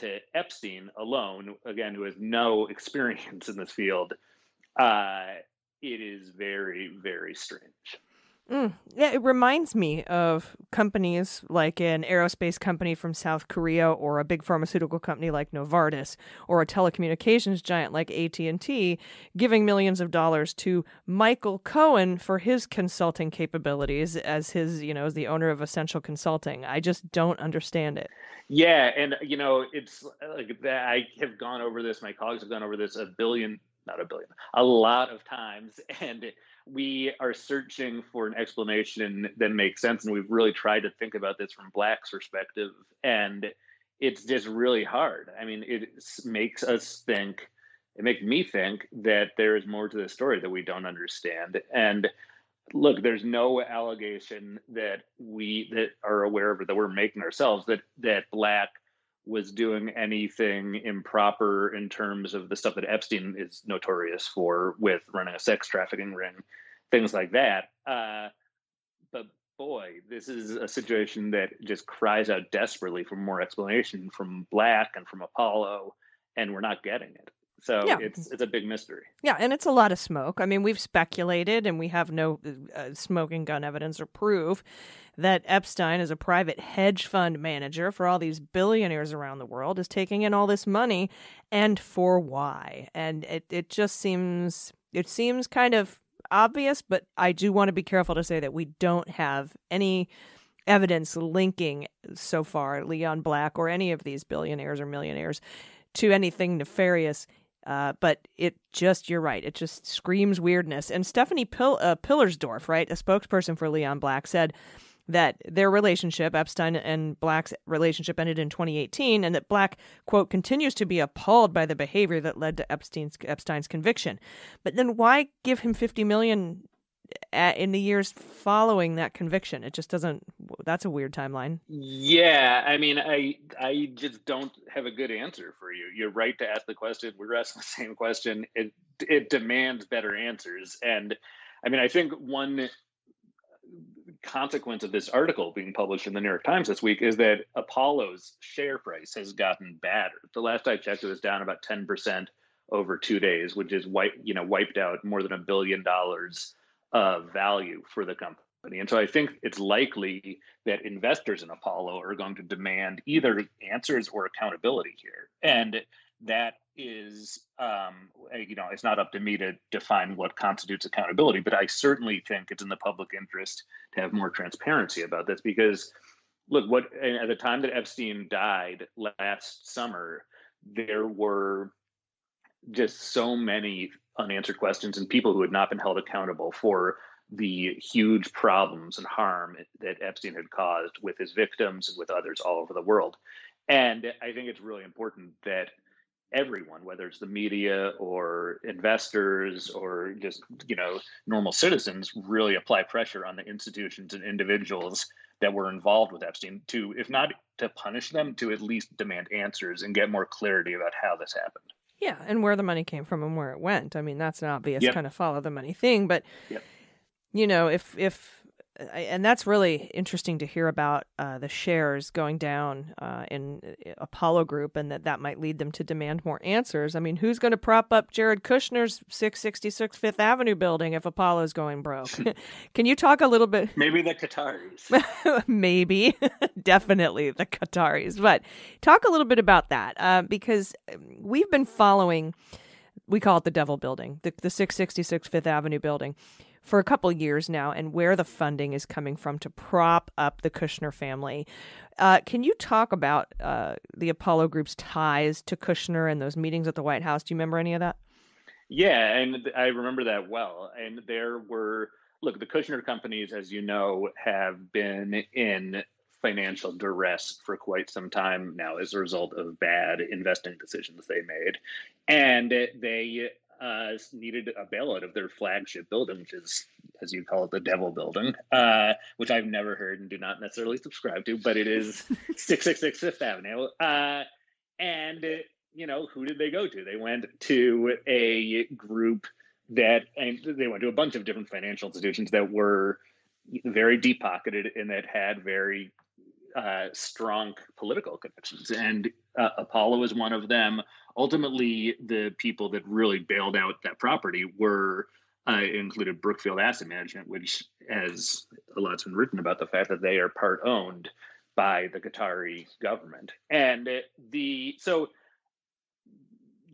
to Epstein alone, again, who has no experience in this field, uh, it is very, very strange. Mm. Yeah, it reminds me of companies like an aerospace company from South Korea or a big pharmaceutical company like Novartis or a telecommunications giant like AT&T giving millions of dollars to Michael Cohen for his consulting capabilities as his, you know, as the owner of Essential Consulting. I just don't understand it. Yeah, and you know, it's like that I have gone over this, my colleagues have gone over this a billion, not a billion, a lot of times and we are searching for an explanation that makes sense, and we've really tried to think about this from Black's perspective, and it's just really hard. I mean, it makes us think. It makes me think that there is more to the story that we don't understand, and look there's no allegation that we that are aware of or that we're making ourselves that that black was doing anything improper in terms of the stuff that epstein is notorious for with running a sex trafficking ring things like that uh, but boy this is a situation that just cries out desperately for more explanation from black and from apollo and we're not getting it so Yeah. it's it's a big mystery Yeah, and it's a lot of smoke. I mean, we've speculated and we have no uh, smoking gun evidence or proof that Epstein, as a private hedge fund manager for all these billionaires around the world, is taking in all this money and for why. And it, it just seems it seems kind of obvious, but I do want to be careful to say that we don't have any evidence linking so far Leon Black or any of these billionaires or millionaires to anything nefarious. Uh, but it just, you're right. It just screams weirdness. And Stephanie uh, Pillersdorf, right, a spokesperson for Leon Black, said that their relationship, Epstein and Black's relationship, ended in 2018, and that Black, quote, continues to be appalled by the behavior that led to Epstein's Epstein's conviction. But then why give him 50 million a- in the years following that conviction? It just doesn't. That's a weird timeline. Yeah, I mean, I I just don't have a good answer for you. You're right to ask the question. We're asking the same question. It it demands better answers, and I mean, I think one consequence of this article being published in the New York Times this week is that Apollo's share price has gotten battered. The last I checked, it was down about ten percent over two days, which is wipe you know wiped out more than a billion dollars of value for the company. And so I think it's likely that investors in Apollo are going to demand either answers or accountability here. And that is, um, you know, it's not up to me to define what constitutes accountability, but I certainly think it's in the public interest to have more transparency about this because, look, what at the time that Epstein died last summer, there were just so many unanswered questions and people who had not been held accountable for the huge problems and harm that Epstein had caused with his victims and with others all over the world. And I think it's really important that everyone, whether it's the media or investors or just you know normal citizens, really apply pressure on the institutions and individuals that were involved with Epstein to, if not to punish them, to at least demand answers and get more clarity about how this happened. Yeah, and where the money came from and where it went. I mean, that's an obvious Yep. kind of follow the money thing, but Yep. you know, if if I- and that's really interesting to hear about uh, the shares going down uh, in uh, Apollo Group, and that that might lead them to demand more answers. I mean, who's going to prop up Jared Kushner's 666 Fifth Avenue building if Apollo's going broke? Can you talk a little bit? Maybe the Qataris. Maybe, definitely the Qataris. But talk a little bit about that uh, because we've been following, we call it the Devil Building, the, the 666 Fifth Avenue building, for a couple years now, and where the funding is coming from to prop up the Kushner family. Uh, can you talk about uh, the Apollo Group's ties to Kushner and those meetings at the White House? Do you remember any of that? Yeah, and I remember that well. And there were, look, the Kushner companies, as you know, have been in financial duress for quite some time now as a result of bad investing decisions they made. And they uh, needed a bailout of their flagship building, which is, as you call it, the Devil Building, uh, which I've never heard and do not necessarily subscribe to, but it is 666 Fifth Avenue. Uh, and you know, who did they go to? They went to a group that, and they went to a bunch of different financial institutions that were very deep pocketed and that had very uh, strong political connections. And uh, Apollo is one of them. Ultimately, the people that really bailed out that property were uh, included Brookfield Asset Management, which, as a lot's been written about the fact that they are part owned by the Qatari government. And the so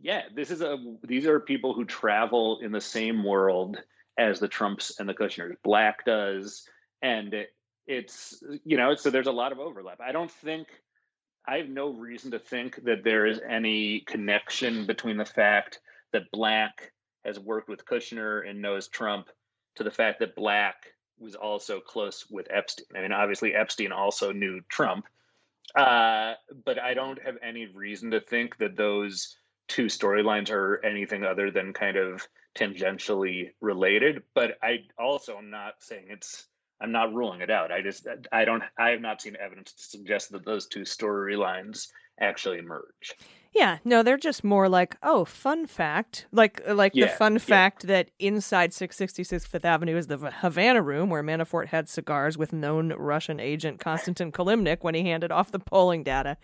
yeah, this is a these are people who travel in the same world as the Trumps and the Kushners. Black does, and it's you know so there's a lot of overlap. I don't think I have no reason to think that there is any connection between the fact that Black has worked with Kushner and knows Trump to the fact that Black was also close with Epstein. I mean, obviously Epstein also knew Trump, uh, but I don't have any reason to think that those two storylines are anything other than kind of tangentially related. But I also am not saying it's. I'm not ruling it out. I just I don't I have not seen evidence to suggest that those two storylines actually merge. Yeah, no, they're just more like, oh, fun fact, like like the fun yeah. fact that inside 666 Fifth Avenue is the Havana room where Manafort had cigars with known Russian agent Konstantin Kilimnik when he handed off the polling data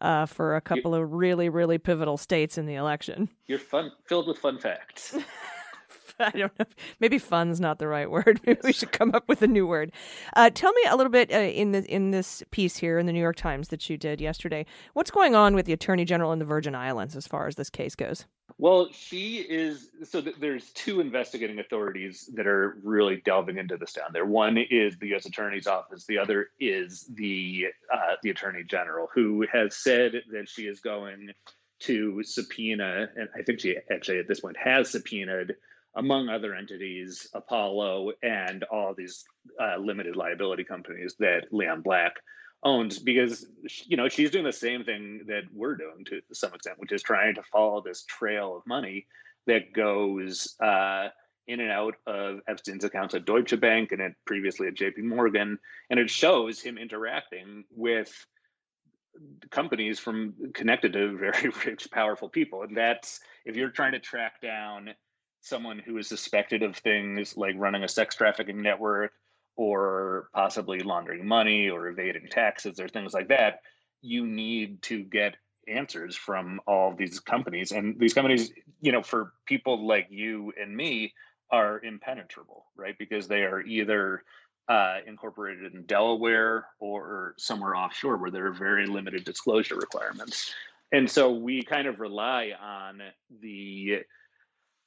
uh, for a couple of really really pivotal states in the election. You're fun filled with fun facts. I don't know. Maybe fun's not the right word. Maybe we should come up with a new word. Uh, tell me a little bit uh, in the in this piece here in the New York Times that you did yesterday. What's going on with the Attorney General in the Virgin Islands as far as this case goes? Well, she is so th- there's two investigating authorities that are really delving into this down there. One is the U.S. Attorney's Office. The other is the uh, the Attorney General, who has said that she is going to subpoena, and I think she actually at this point has subpoenaed, among other entities, Apollo and all these uh, limited liability companies that Leon Black owns because you know she's doing the same thing that we're doing to some extent which is trying to follow this trail of money that goes uh, in and out of epstein's accounts at deutsche bank and at previously at jp morgan. And it shows him interacting with companies from connected to very rich powerful people. And that's if you're trying to track down someone who is suspected of things like running a sex trafficking network or possibly laundering money or evading taxes or things like that, you need to get answers from all these companies. And these companies, you know, for people like you and me, are impenetrable, right? Because they are either uh, incorporated in Delaware or somewhere offshore where there are very limited disclosure requirements. And so we kind of rely on the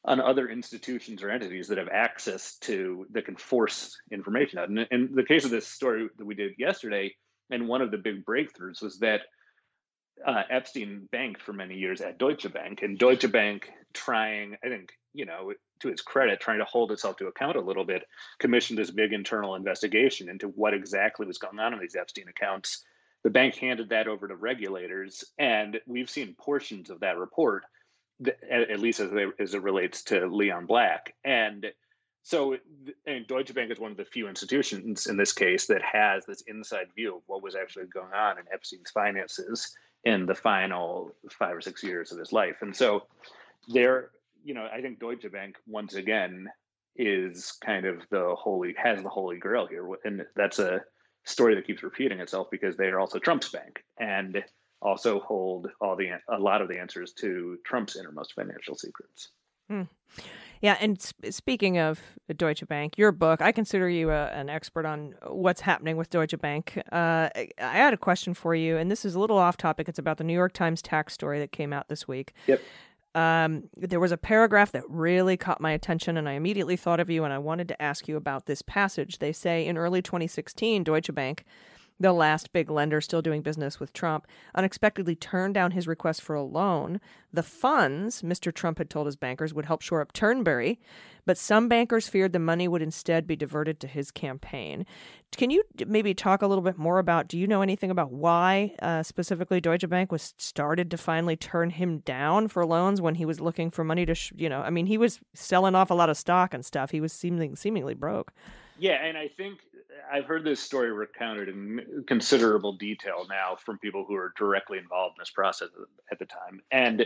on other institutions or entities that have access to that can force information out. And in the case of this story that we did yesterday, and one of the big breakthroughs was that uh, Epstein banked for many years at Deutsche Bank, and Deutsche Bank trying, I think, you know, to its credit, trying to hold itself to account a little bit, commissioned this big internal investigation into what exactly was going on in these Epstein accounts. The bank handed that over to regulators, and we've seen portions of that report at least as, they, as it relates to Leon Black. And so, and Deutsche Bank is one of the few institutions in this case that has this inside view of what was actually going on in Epstein's finances in the final five or six years of his life. And so, there, you know, I think Deutsche Bank once again is kind of the holy has the holy grail here, and that's a story that keeps repeating itself because they are also Trump's bank and also hold all the a lot of the answers to Trump's innermost financial secrets. Yeah, and sp- speaking of Deutsche Bank, your book, I consider you a, an expert on what's happening with Deutsche Bank. Uh, I I had a question for you, and this is a little off topic. It's about the New York Times tax story that came out this week. Yep. Um, there was a paragraph that really caught my attention, and I immediately thought of you, and I wanted to ask you about this passage. They say in early 2016, Deutsche Bank, the last big lender still doing business with Trump, unexpectedly turned down his request for a loan. The funds, Mr. Trump had told his bankers, would help shore up Turnberry, but some bankers feared the money would instead be diverted to his campaign. Can you maybe talk a little bit more about? Do you know anything about why uh, specifically Deutsche Bank was started to finally turn him down for loans when he was looking for money to, sh- you know, I mean, he was selling off a lot of stock and stuff. He was seeming seemingly broke. Yeah, and I think I've heard this story recounted in considerable detail now from people who are directly involved in this process at the time. And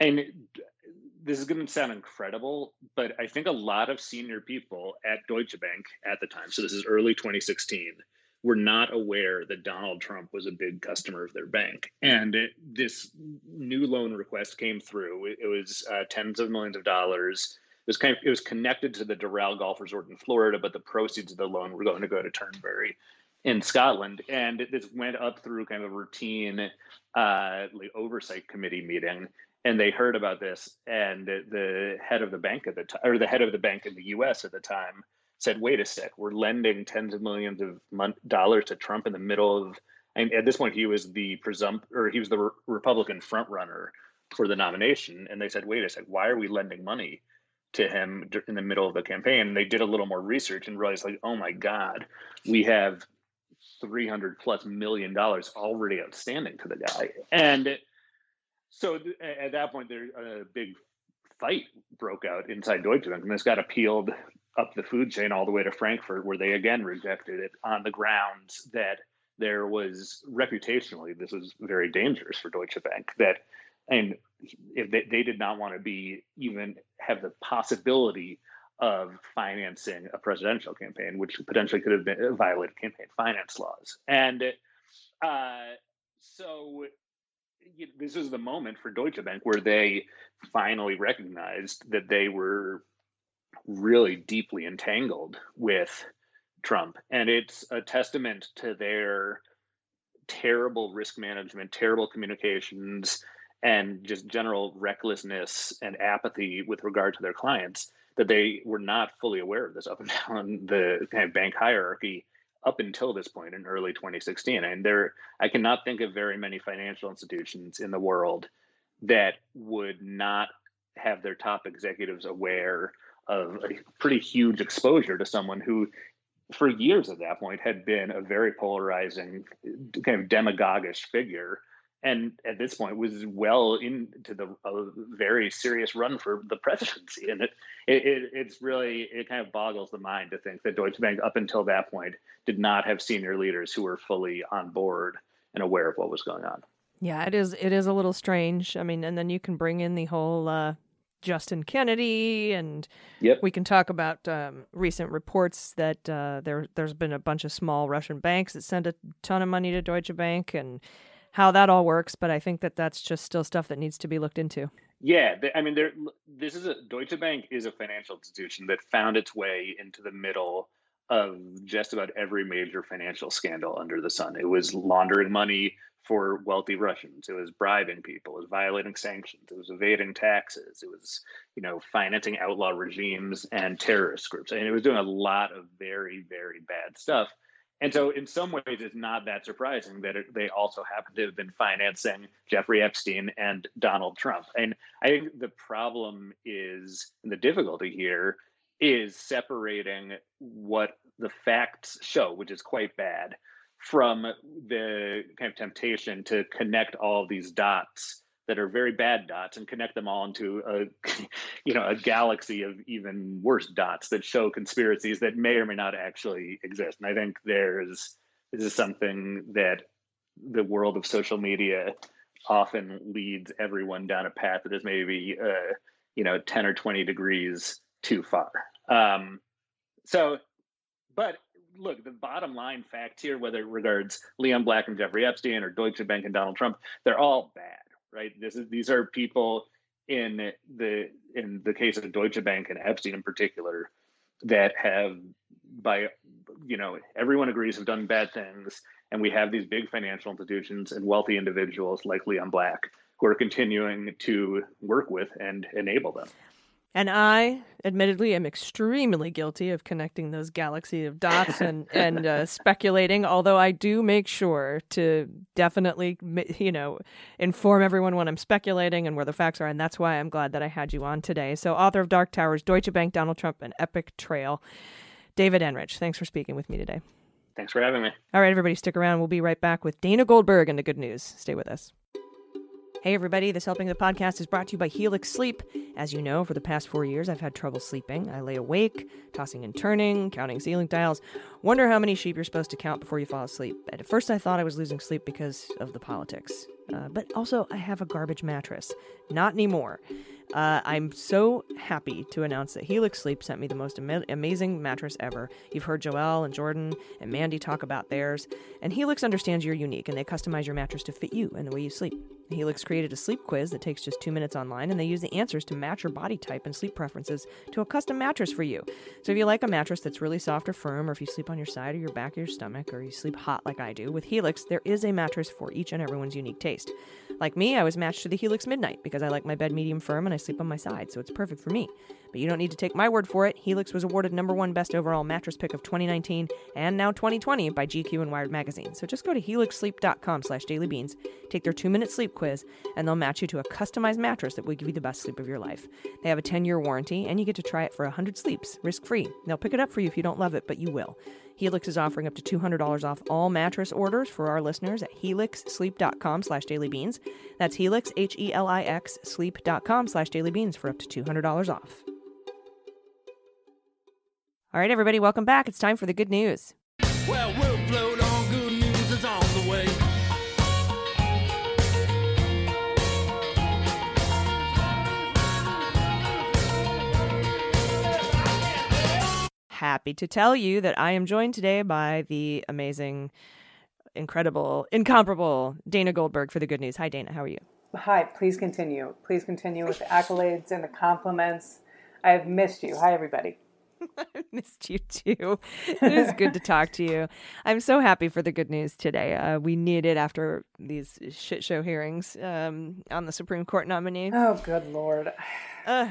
and this is going to sound incredible, but I think a lot of senior people at Deutsche Bank at the time, so this is early 2016, were not aware that Donald Trump was a big customer of their bank. And it, this new loan request came through. It, it was uh, tens of millions of dollars. It was kind of it was connected to the Doral Golf Resort in Florida, but the proceeds of the loan were going to go to Turnberry in Scotland. And this went up through kind of a routine uh, oversight committee meeting, and they heard about this. And the head of the bank at the time, or the head of the bank in the U.S. at the time, said, "Wait a sec, we're lending tens of millions of mon- dollars to Trump in the middle of." And at this point, he was the presump, or he was the re- Republican frontrunner for the nomination. And they said, "Wait a sec, why are we lending money?" To him in the middle of the campaign. They did a little more research and realized, like, oh my God, we have 300 plus million dollars already outstanding to the guy. And so th- at that point, there a big fight broke out inside Deutsche Bank, and this got appealed up the food chain all the way to Frankfurt, where they again rejected it on the grounds that there was reputationally this was very dangerous for Deutsche Bank that and if they, they did not want to be even have the possibility of financing a presidential campaign, which potentially could have been violated campaign finance laws. And uh, so y- this is the moment for Deutsche Bank where they finally recognized that they were really deeply entangled with Trump. And it's a testament to their terrible risk management, terrible communications, and just general recklessness and apathy with regard to their clients that they were not fully aware of this up and down the kind of bank hierarchy up until this point in early 2016 and there i cannot think of very many financial institutions in the world that would not have their top executives aware of a pretty huge exposure to someone who for years at that point had been a very polarizing kind of demagogish figure and at this point was well into the a very serious run for the presidency and it, it, it it's really it kind of boggles the mind to think that Deutsche Bank up until that point did not have senior leaders who were fully on board and aware of what was going on Yeah, it is. It is a little strange. I mean, and then you can bring in the whole uh, Justin Kennedy, and Yep. we can talk about um, recent reports that uh, there there's been a bunch of small Russian banks that send a ton of money to Deutsche Bank, and how that all works. But I think that that's just still stuff that needs to be looked into. Yeah, I mean, there. This is a Deutsche Bank is a financial institution that found its way into the middle of just about every major financial scandal under the sun. It was laundering money for wealthy Russians. It was bribing people. It was violating sanctions. It was evading taxes. It was, you know, financing outlaw regimes and terrorist groups. And it was doing a lot of very, very bad stuff. And so, in some ways, it's not that surprising that it, they also happen to have been financing Jeffrey Epstein and Donald Trump. And I think the problem is, and the difficulty here is separating what the facts show, which is quite bad, from the kind of temptation to connect all these dots that are very bad dots and connect them all into a you know a galaxy of even worse dots that show conspiracies that may or may not actually exist. And i think there's this is something that the world of social media often leads everyone down a path that is maybe uh, you know 10 or 20 degrees too far. Um, so but look the bottom line fact here whether it regards leon black and jeffrey epstein or deutsche bank and donald trump they're all bad right? This is these are people in the in the case of deutsche bank and epstein in particular that have by you know everyone agrees have done bad things and we have these big financial institutions and wealthy individuals like leon black who are continuing to work with and enable them And I, admittedly, am extremely guilty of connecting those galaxy of dots and and uh, speculating. Although I do make sure to definitely, you know, inform everyone when I'm speculating and where the facts are. And that's why I'm glad that I had you on today. So, author of Dark Towers, Deutsche Bank, Donald Trump, and Epic Trail, David Enrich. Thanks for speaking with me today. thanks for having me All right, everybody, stick around. We'll be right back with Dana Goldberg and the good news. Stay with us. Hey, everybody, this Helping the Podcast is brought to you by Helix Sleep. As you know, for the past four years, I've had trouble sleeping. I lay awake, tossing and turning, counting ceiling tiles, wonder how many sheep you're supposed to count before you fall asleep. At first, I thought I was losing sleep because of the politics. Uh, but also, I have a garbage mattress. Not anymore. Uh, I'm so happy to announce that Helix Sleep sent me the most ama- amazing mattress ever. You've heard Joelle and Jordan and Mandy talk about theirs, and Helix understands you're unique and they customize your mattress to fit you and the way you sleep. Helix created a sleep quiz that takes just two minutes online, and they use the answers to match your body type and sleep preferences to a custom mattress for you. So if you like a mattress that's really soft or firm, or if you sleep on your side or your back or your stomach, or you sleep hot like I do, with Helix, there is a mattress for each and everyone's unique taste. Like me, I was matched to the Helix Midnight because I like my bed medium firm and I sleep on my side, so it's perfect for me. But you don't need to take my word for it. Helix was awarded number one best overall mattress pick of 2019 and now 2020 by GQ and Wired magazine. So just go to helixsleep.com slash dailybeans, take their two-minute sleep quiz, and they'll match you to a customized mattress that will give you the best sleep of your life. They have a 10 year warranty, and you get to try it for 100 sleeps, risk free. They'll pick it up for you if you don't love it, but you will. Helix is offering up to $200 off all mattress orders for our listeners at helixsleep.com slash dailybeans. That's helix, H-E-L-I-X, sleep.com slash dailybeans for up to $200 off. All right, everybody, welcome back. It's time for the good news. Well, we'll Happy to tell you that I am joined today by the amazing, incredible, incomparable Dana Goldberg for the good news. Hi, Dana. How are you? Hi, please continue. Please continue with the accolades and the compliments. I have missed you. Hi, everybody. I missed you too. It is good to talk to you. I'm so happy for the good news today. Uh, we need it after these shit show hearings um, on the Supreme Court nominee. Oh, good Lord. Uh,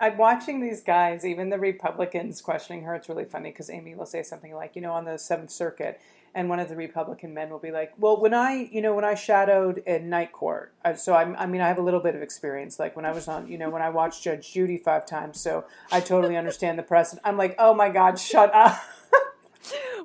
I'm watching these guys, even the Republicans questioning her. It's really funny because Amy will say something like, you know, on the Seventh Circuit, and one of the Republican men will be like, "Well, when I, you know, when I shadowed in night court, uh, so I'm, I mean, I have a little bit of experience. Like when I was on, you know, when I watched Judge Judy five times, so I totally understand the precedent. I'm like, oh my God, shut up.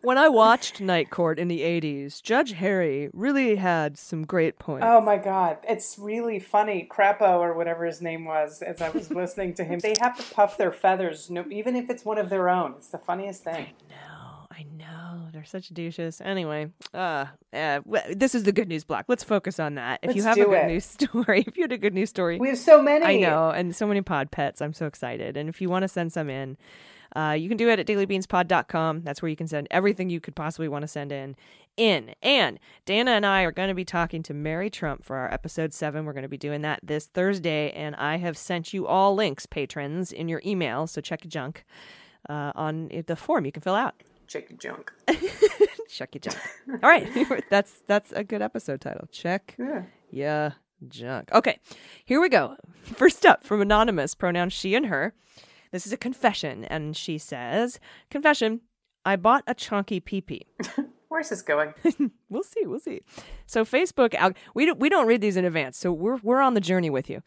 when I watched Night Court in the 80s, Judge Harry really had some great points. Oh my God, it's really funny. Crapo or whatever his name was, as I was listening to him, they have to puff their feathers, no, even if it's one of their own. It's the funniest thing. No, I know. They're such douches. Anyway, uh, uh, this is the good news block. Let's focus on that. If you Let's have a good it. news story, if you had a good news story, We have so many. I know, and so many pod pets. I'm so excited. And if you want to send some in, uh, you can do it at dailybeanspod.com. That's where you can send everything you could possibly want to send in. In and Dana and I are going to be talking to Mary Trump for our episode seven. We're going to be doing that this Thursday, and I have sent you all links, patrons, in your email. So check your junk uh, on the form you can fill out. Check your junk. Check your junk. all right, that's that's a good episode title. Check Yeah. yeah, junk. Okay, here we go. First up from Anonymous, pronouns she and her. This is a confession, and she says, Confession, I bought a chunky peepee. Where's this going? We'll see, we'll see. So Facebook, al- we don't, we don't read these in advance, so we're we're on the journey with you.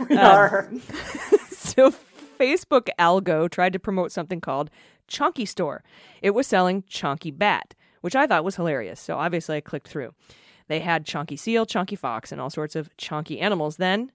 We are. Um, so Facebook algo tried to promote something called Chunky Store. It was selling Chunky Bat, which I thought was hilarious. So obviously I clicked through. They had Chunky Seal, Chunky Fox, and all sorts of chunky animals. Then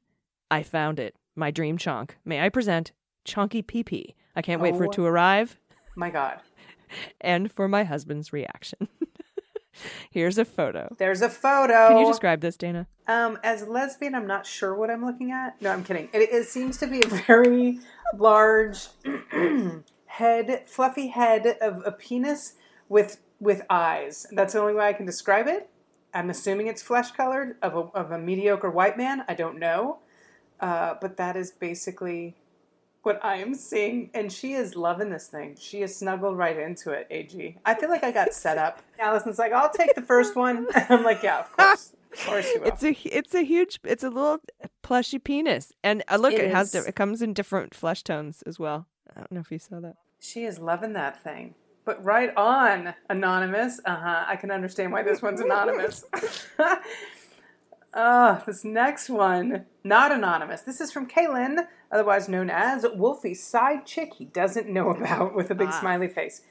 I found it, my dream chunk. May I present Chunky PP? I can't wait for it Oh. to arrive My God. and for my husband's reaction. Here's a photo. There's a photo. Can you describe this, Dana? Um, as a lesbian, I'm not sure what I'm looking at. No, I'm kidding. It, it seems to be a very large head, fluffy head of a penis with with eyes. That's the only way I can describe it. I'm assuming it's flesh colored of a of a mediocre white man. I don't know, uh, but that is basically what I am seeing. And she is loving this thing. She is snuggled right into it. Ag. I feel like I got set up. Allison's like, I'll take the first one. I'm like, yeah, of course. Of course you will. It's a it's a huge it's a little plushy penis, and uh, look, It it, has it comes in different flesh tones as well. I don't know if you saw that. She is loving that thing. But right on, anonymous. Uh huh. I can understand why this one's anonymous. Ah, this next one, not anonymous. This is from Kaylin, otherwise known as Wolfie's side chick he doesn't know about, with a big Ah. smiley face.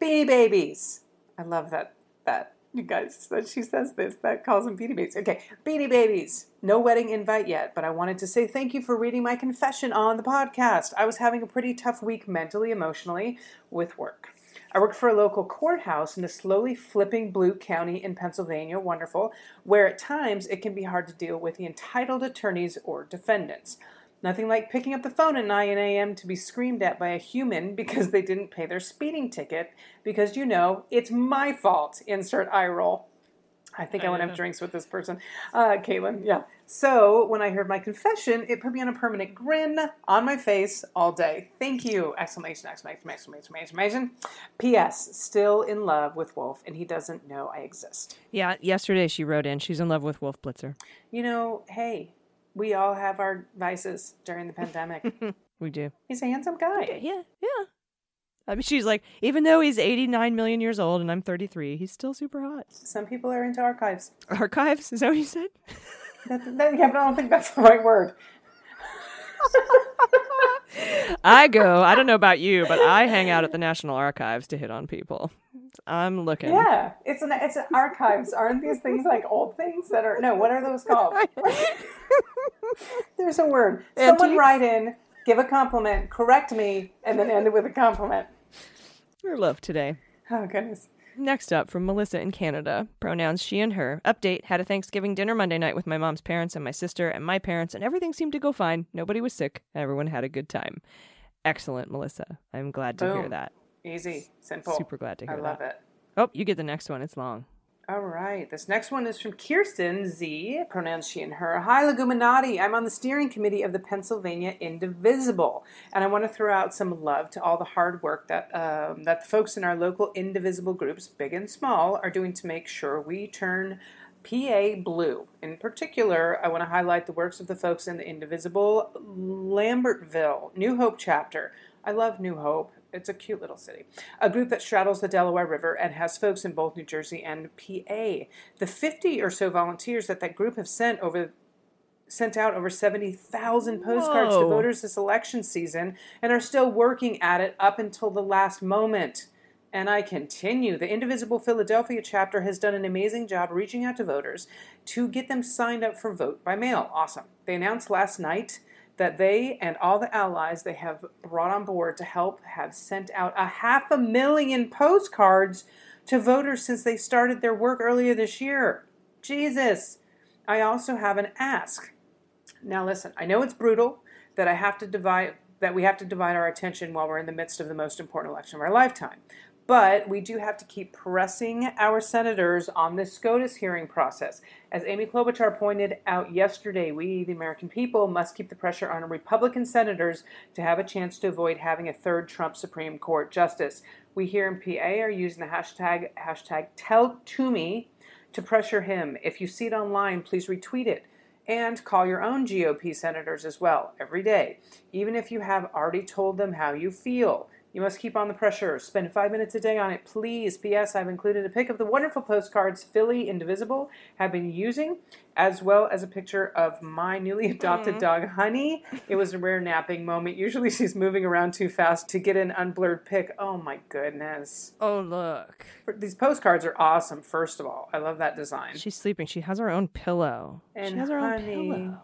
Beanie babies. I love that. That you guys that she says this. That calls them beanie babies. Okay, beanie babies. No wedding invite yet, but I wanted to say thank you for reading my confession on the podcast. I was having a pretty tough week mentally, emotionally, with work. I work for a local courthouse in a slowly flipping blue county in Pennsylvania, wonderful, where at times it can be hard to deal with the entitled attorneys or defendants. Nothing like picking up the phone at 9 a.m. to be screamed at by a human because they didn't pay their speeding ticket, because you know, it's my fault. Insert eye roll. I think I want to have drinks with this person. Uh, Caitlin, yeah. So when I heard my confession, it put me on a permanent grin on my face all day. Thank you! Exclamation, exclamation, exclamation, exclamation. P.S. Still in love with Wolf, and he doesn't know I exist. Yeah, yesterday she wrote in. She's in love with Wolf Blitzer. You know, hey, we all have our vices during the pandemic. We do. He's a handsome guy. Yeah, yeah. I mean, she's like, even though he's 89 million years old and I'm 33, he's still super hot. Some people are into archives. Archives? Is that what you said? That, that, yeah, but I don't think that's the right word. I go, I don't know about you, but I hang out at the National Archives to hit on people. I'm looking. Yeah, it's an it's an archives. Aren't these things like old things that are no? What are those called? There's a word. Someone Antiques? write in, give a compliment, correct me, and then end it with a compliment. Your love today. Oh goodness. Next up from Melissa in Canada, pronouns she and her. Update had a Thanksgiving dinner Monday night with my mom's parents and my sister and my parents, and everything seemed to go fine. Nobody was sick. Everyone had a good time. Excellent, Melissa. I'm glad to hear that. Easy, simple. Super glad to hear that. I love that. it. Oh, you get the next one. It's long. All right. This next one is from Kirsten Z, pronouns she and her. Hi, Leguminati. I'm on the steering committee of the Pennsylvania Indivisible, and I want to throw out some love to all the hard work that um, that the folks in our local Indivisible groups, big and small, are doing to make sure we turn PA blue. In particular, I want to highlight the works of the folks in the Indivisible Lambertville New Hope chapter. I love New Hope. It's a cute little city. A group that straddles the Delaware River and has folks in both New Jersey and PA. The 50 or so volunteers that that group have sent over sent out over 70,000 postcards to voters this election season and are still working at it up until the last moment. And I continue. The Indivisible Philadelphia chapter has done an amazing job reaching out to voters to get them signed up for vote by mail. Awesome. They announced last night that they and all the allies they have brought on board to help have sent out a half a million postcards to voters since they started their work earlier this year. Jesus. I also have an ask. Now listen, I know it's brutal that I have to divide that we have to divide our attention while we're in the midst of the most important election of our lifetime. But we do have to keep pressing our senators on this SCOTUS hearing process. As Amy Klobuchar pointed out yesterday, we, the American people, must keep the pressure on Republican senators to have a chance to avoid having a third Trump Supreme Court justice. We here in PA are using the hashtag hashtag tell to pressure him. If you see it online, please retweet it. And call your own GOP senators as well every day. Even if you have already told them how you feel, you must keep on the pressure. Spend five minutes a day on it, please. P.S. I've included a pic of the wonderful postcards Philly Indivisible have been using, as well as a picture of my newly adopted mm-hmm. dog, Honey. It was a rare napping moment. Usually she's moving around too fast to get an unblurred pic. Oh my goodness. Oh, look. These postcards are awesome, first of all. I love that design. She's sleeping. She has her own pillow. And she has her honey, own pillow.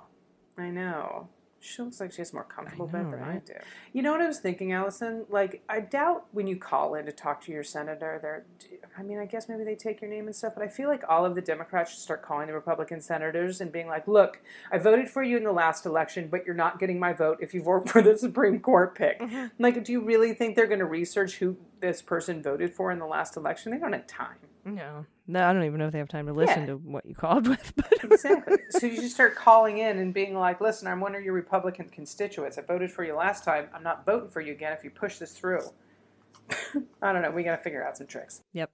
I know. She looks like she has more comfortable know, bed than I do. You know what I was thinking, Allison? Like, I doubt when you call in to talk to your senator, they're, I mean, I guess maybe they take your name and stuff, but I feel like all of the Democrats should start calling the Republican senators and being like, look, I voted for you in the last election, but you're not getting my vote if you vote for the Supreme Court pick. Mm-hmm. Like, do you really think they're going to research who this person voted for in the last election? They don't have time. No. No, I don't even know if they have time to listen Yeah. to what you called with. But Exactly. so you should start calling in and being like, listen, I'm one of your Republican constituents. I voted for you last time. I'm not voting for you again if you push this through. I don't know. We got to figure out some tricks. Yep.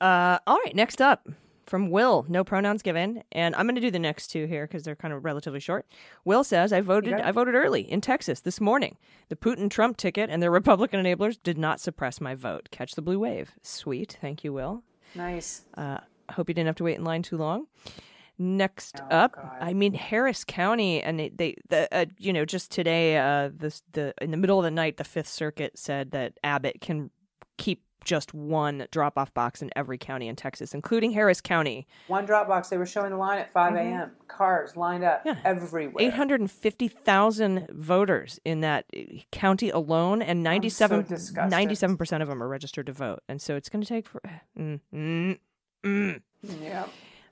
Uh, all right, next up from Will, no pronouns given, and I'm going to do the next two here because they're kind of relatively short. Will says, "I voted. I voted early in Texas this morning. The Putin-Trump ticket and their Republican enablers did not suppress my vote. Catch the blue wave. Sweet, thank you, Will. Nice. Uh, hope you didn't have to wait in line too long." Next Oh, up, God. I mean Harris County, and it, they, the, uh, you know, just today, uh, this the in the middle of the night, the Fifth Circuit said that Abbott can keep just one drop-off box in every county in Texas, including Harris County. One drop box. They were showing the line at 5 a.m. Cars lined up Yeah. everywhere. Eight hundred and fifty thousand voters in that uh, county alone, and 97 disgusted. percent of them are registered to vote. And so it's going to take for. Mm, mm, mm. Yeah.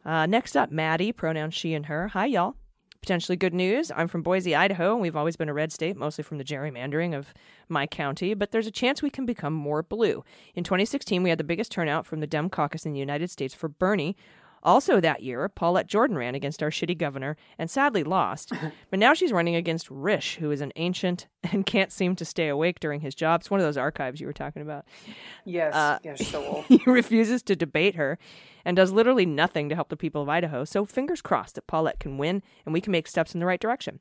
Uh, next up, Maddie, pronouns she and her. Hi, y'all. Potentially good news. I'm from Boise, Idaho, and we've always been a red state, mostly from the gerrymandering of my county, but there's a chance we can become more blue. In 2016, we had the biggest turnout from the Dem caucus in the United States for Bernie. Also that year, Paulette Jordan ran against our shitty governor and sadly lost. but now she's running against Risch, who is an ancient and can't seem to stay awake during his job. It's one of those archives you were talking about. Yes. Uh, yeah, so old. He refuses to debate her and does literally nothing to help the people of Idaho. So fingers crossed that Paulette can win and we can make steps in the right direction.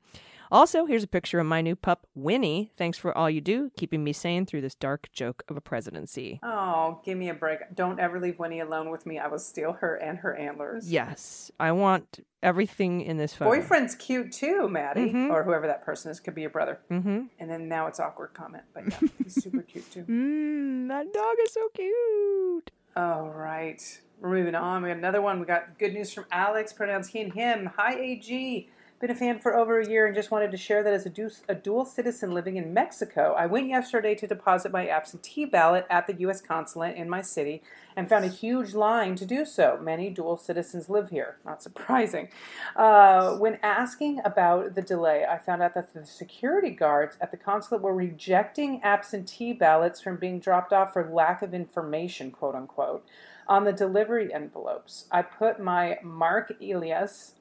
Also, here's a picture of my new pup, Winnie. Thanks for all you do, keeping me sane through this dark joke of a presidency. Oh, give me a break. Don't ever leave Winnie alone with me. I will steal her and her antlers. Yes, I want everything in this photo. Boyfriend's cute too, Maddie, Mhm. or whoever that person is. Could be your brother. Mm-hmm. And then now it's awkward comment, but yeah, he's super cute too. Mmm, that dog is so cute. All right, we're moving on. We got another one. We got good news from Alex, pronounced he and him. Hi, AG. Been a fan for over a year and just wanted to share that as a, du- a dual citizen living in Mexico, I went yesterday to deposit my absentee ballot at the U.S. consulate in my city and found a huge line to do so. Many dual citizens live here. Not surprising. Uh, when asking about the delay, I found out that the security guards at the consulate were rejecting absentee ballots from being dropped off for lack of information, quote unquote, on the delivery envelopes. I put my Mark Elias,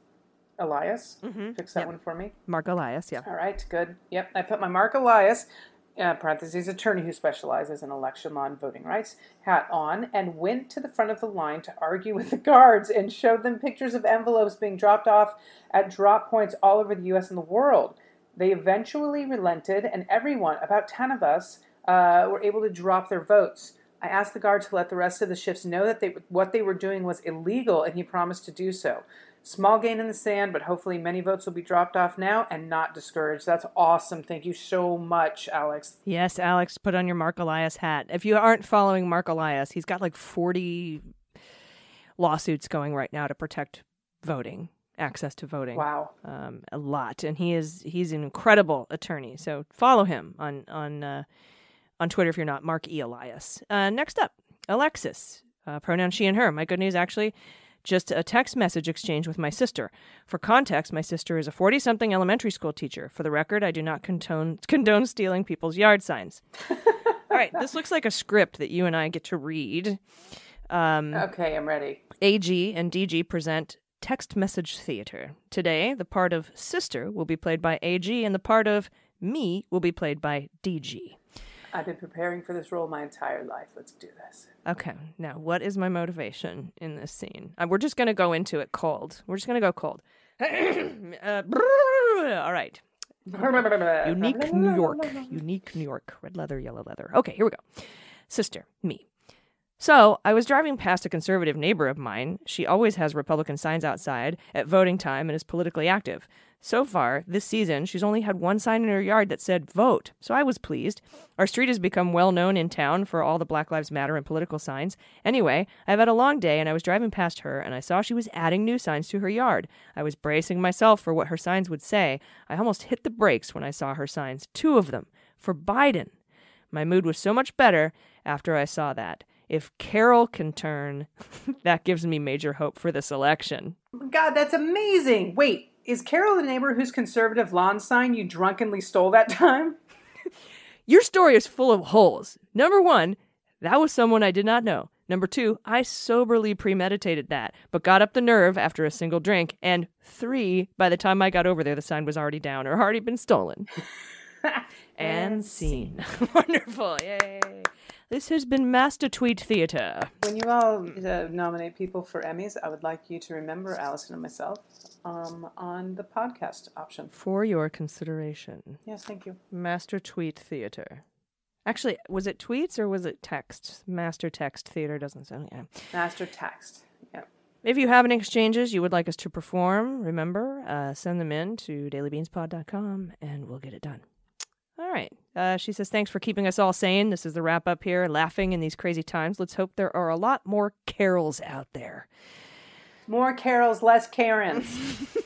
Elias, Mm-hmm. fix that Yep. one for me. Mark Elias, yeah. All right, good. Yep, I put my Mark Elias, uh, parentheses, attorney who specializes in election law and voting rights, hat on and went to the front of the line to argue with the guards and showed them pictures of envelopes being dropped off at drop points all over the U.S. and the world. They eventually relented, and everyone, about 10 of us, uh, were able to drop their votes. I asked the guard to let the rest of the shifts know that they, what they were doing was illegal, and he promised to do so. Small gain in the sand, but hopefully many votes will be dropped off now and not discouraged. That's awesome. Thank you so much, Alex. Yes, Alex, put on your Mark Elias hat. If you aren't following Mark Elias, he's got like 40 lawsuits going right now to protect voting, access to voting. Wow. Um, a lot, and he is he's an incredible attorney. So follow him on on uh, on Twitter if you're not Mark E Elias. Uh, next up, Alexis, uh, pronoun she and her. My good news, actually, just a text message exchange with my sister. For context, my sister is a 40 something elementary school teacher. For the record, I do not condone, condone stealing people's yard signs. All right, this looks like a script that you and I get to read. Um, Okay, I'm ready. AG and DG present text message theater. Today, the part of sister will be played by AG, and the part of me will be played by DG. I've been preparing for this role my entire life. Let's do this. Okay, now what is my motivation in this scene? Uh, we're just going to go into it cold. We're just going to go cold. uh, all right. Unique New York. Unique New York. Red leather, yellow leather. Okay, here we go. Sister, me. So, I was driving past a conservative neighbor of mine. She always has Republican signs outside at voting time and is politically active. So far, this season, she's only had one sign in her yard that said vote, so I was pleased. Our street has become well known in town for all the Black Lives Matter and political signs. Anyway, I've had a long day and I was driving past her and I saw she was adding new signs to her yard. I was bracing myself for what her signs would say. I almost hit the brakes when I saw her signs, two of them, for Biden. My mood was so much better after I saw that. If Carol can turn, that gives me major hope for this election. God, that's amazing. Wait, is Carol the neighbor whose conservative lawn sign you drunkenly stole that time? Your story is full of holes. Number one, that was someone I did not know. Number two, I soberly premeditated that, but got up the nerve after a single drink. And three, by the time I got over there, the sign was already down or already been stolen. and scene. Wonderful. Yay. This has been Master Tweet Theater. When you all uh, nominate people for Emmys, I would like you to remember Allison and myself um, on the podcast option. For your consideration, Yes, thank you. Master Tweet Theater. Actually, was it tweets or was it text? Master Text Theater doesn't sound. Yeah. Master text. Yep. If you have any exchanges you would like us to perform, remember, uh, send them in to dailybeanspod.com and we'll get it done. All right. Uh, she says, thanks for keeping us all sane. This is the wrap up here, laughing in these crazy times. Let's hope there are a lot more carols out there. More Carols, less Karens.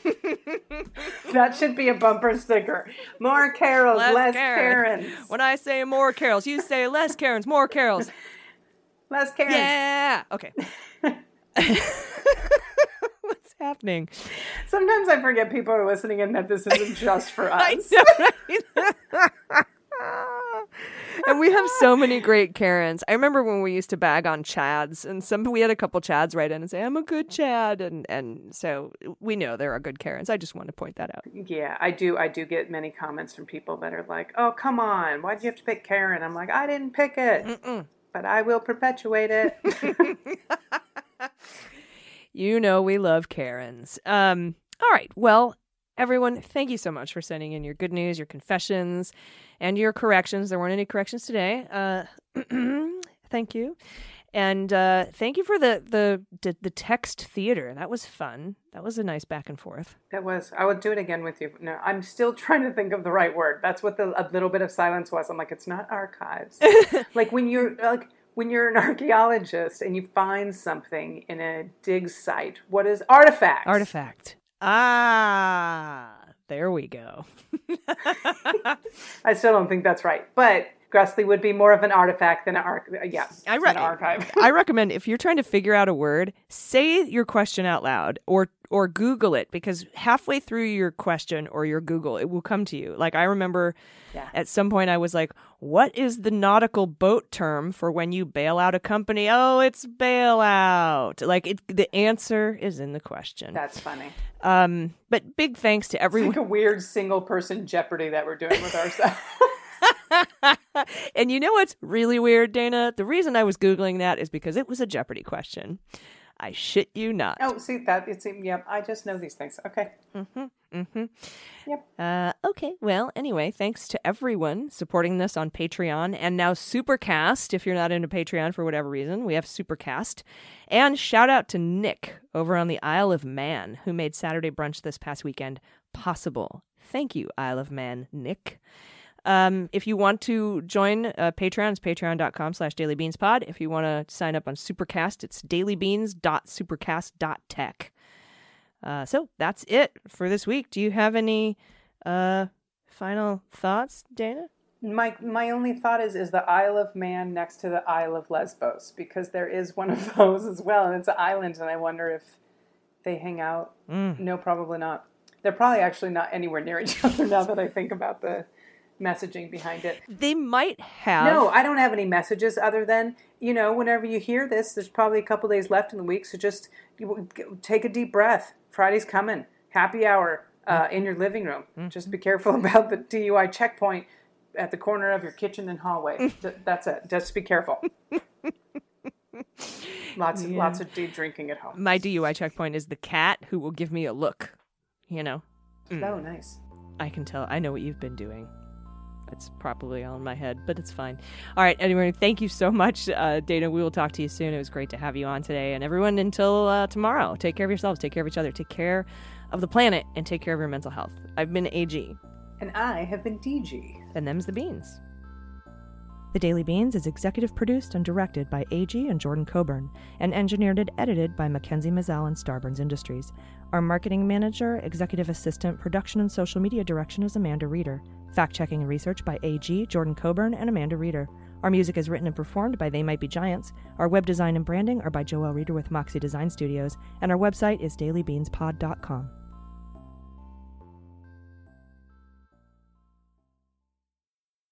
that should be a bumper sticker. More Carols, less, Karens. When I say more carols, you say less Karens, more carols. Less Karens. Yeah. Okay. What's happening? Sometimes I forget people are listening and that this isn't just for us. I know, right? and we have so many great Karens. I remember when we used to bag on Chads, and some we had a couple Chads write in and say, "I'm a good Chad," and and so we know there are good Karens. I just want to point that out. Yeah, I do. I do get many comments from people that are like, "Oh, come on, why'd you have to pick Karen?" I'm like, "I didn't pick it, but I will perpetuate it." You know we love Karens. Um, all right. Well, everyone, thank you so much for sending in your good news, your confessions, and your corrections. There weren't any corrections today. Uh, thank you. And uh, thank you for the, the the the text theater. That was fun. That was a nice back and forth. That was. I would do it again with you. No, I'm still trying to think of the right word. That's what the a little bit of silence was. I'm like, it's not archives. like when you're like when you're an archaeologist and you find something in a dig site. What is artifact? Artifact. Ah, there we go. I still don't think that's right, but Grassley would be more of an artifact than an arch. Yeah, I an re- archive. I recommend if you're trying to figure out a word, say your question out loud or or Google it because halfway through your question or your Google, it will come to you. Like I remember Yeah. at some point I was like, "What is the nautical boat term for when you bail out a company?" Oh, it's bailout. Like it, the answer is in the question. That's funny. Um, but big thanks to It's everyone. like a weird single person Jeopardy that we're doing with ourselves. and you know what's really weird, Dana? The reason I was googling that is because it was a Jeopardy question. I shit you not. oh, see that? It's yep. I just know these things. Okay. Mm-hmm. Mm-hmm. Yep. Uh, okay, well, anyway, thanks to everyone supporting this on Patreon and now Supercast. If you're not into Patreon for whatever reason, we have Supercast. And shout out to Nick over on the Isle of Man who made Saturday brunch this past weekend possible. Thank you, Isle of Man Nick. Um, if you want to join uh, Patreon, it's patreon.com slash dailybeanspod. If you want to sign up on Supercast, it's dailybeans.supercast.tech. Uh, so that's it for this week. Do you have any uh, final thoughts, Dana? My my only thought is is the Isle of Man next to the Isle of Lesbos because there is one of those as well, and it's an island, and I wonder if they hang out. No, probably not. They're probably actually not anywhere near each other now that I think about the messaging behind it. They might have. No, I don't have any messages other than you know whenever you hear this, there's probably a couple days left in the week, so just you- take a deep breath. Friday's coming. Happy hour uh, mm. in your living room. Mm-hmm. Just be careful about the DUI checkpoint at the corner of your kitchen and hallway. That's it. Just be careful. lots of lots of deep drinking at home. My DUI checkpoint is the cat who will give me a look. You know, Oh, mm. nice. I can tell. I know what you've been doing. It's probably all in my head, but it's fine. All right. Anyway, thank you so much, uh, Dana. We will talk to you soon. It was great to have you on today. And everyone, until uh, tomorrow, take care of yourselves, take care of each other, take care of the planet, and take care of your mental health. I've been AG, And I have been DG. and them's the beans. The Daily Beans is executive produced and directed by AG and Jordan Coburn, and engineered and edited by Mackenzie Mazzell and Starburns Industries. Our marketing manager, executive assistant, production, and social media direction is Amanda Reeder. Fact checking and research by AG, Jordan Coburn, and Amanda Reeder. Our music is written and performed by They Might Be Giants. Our web design and branding are by Joel Reeder with Moxie Design Studios, and our website is dailybeanspod.com.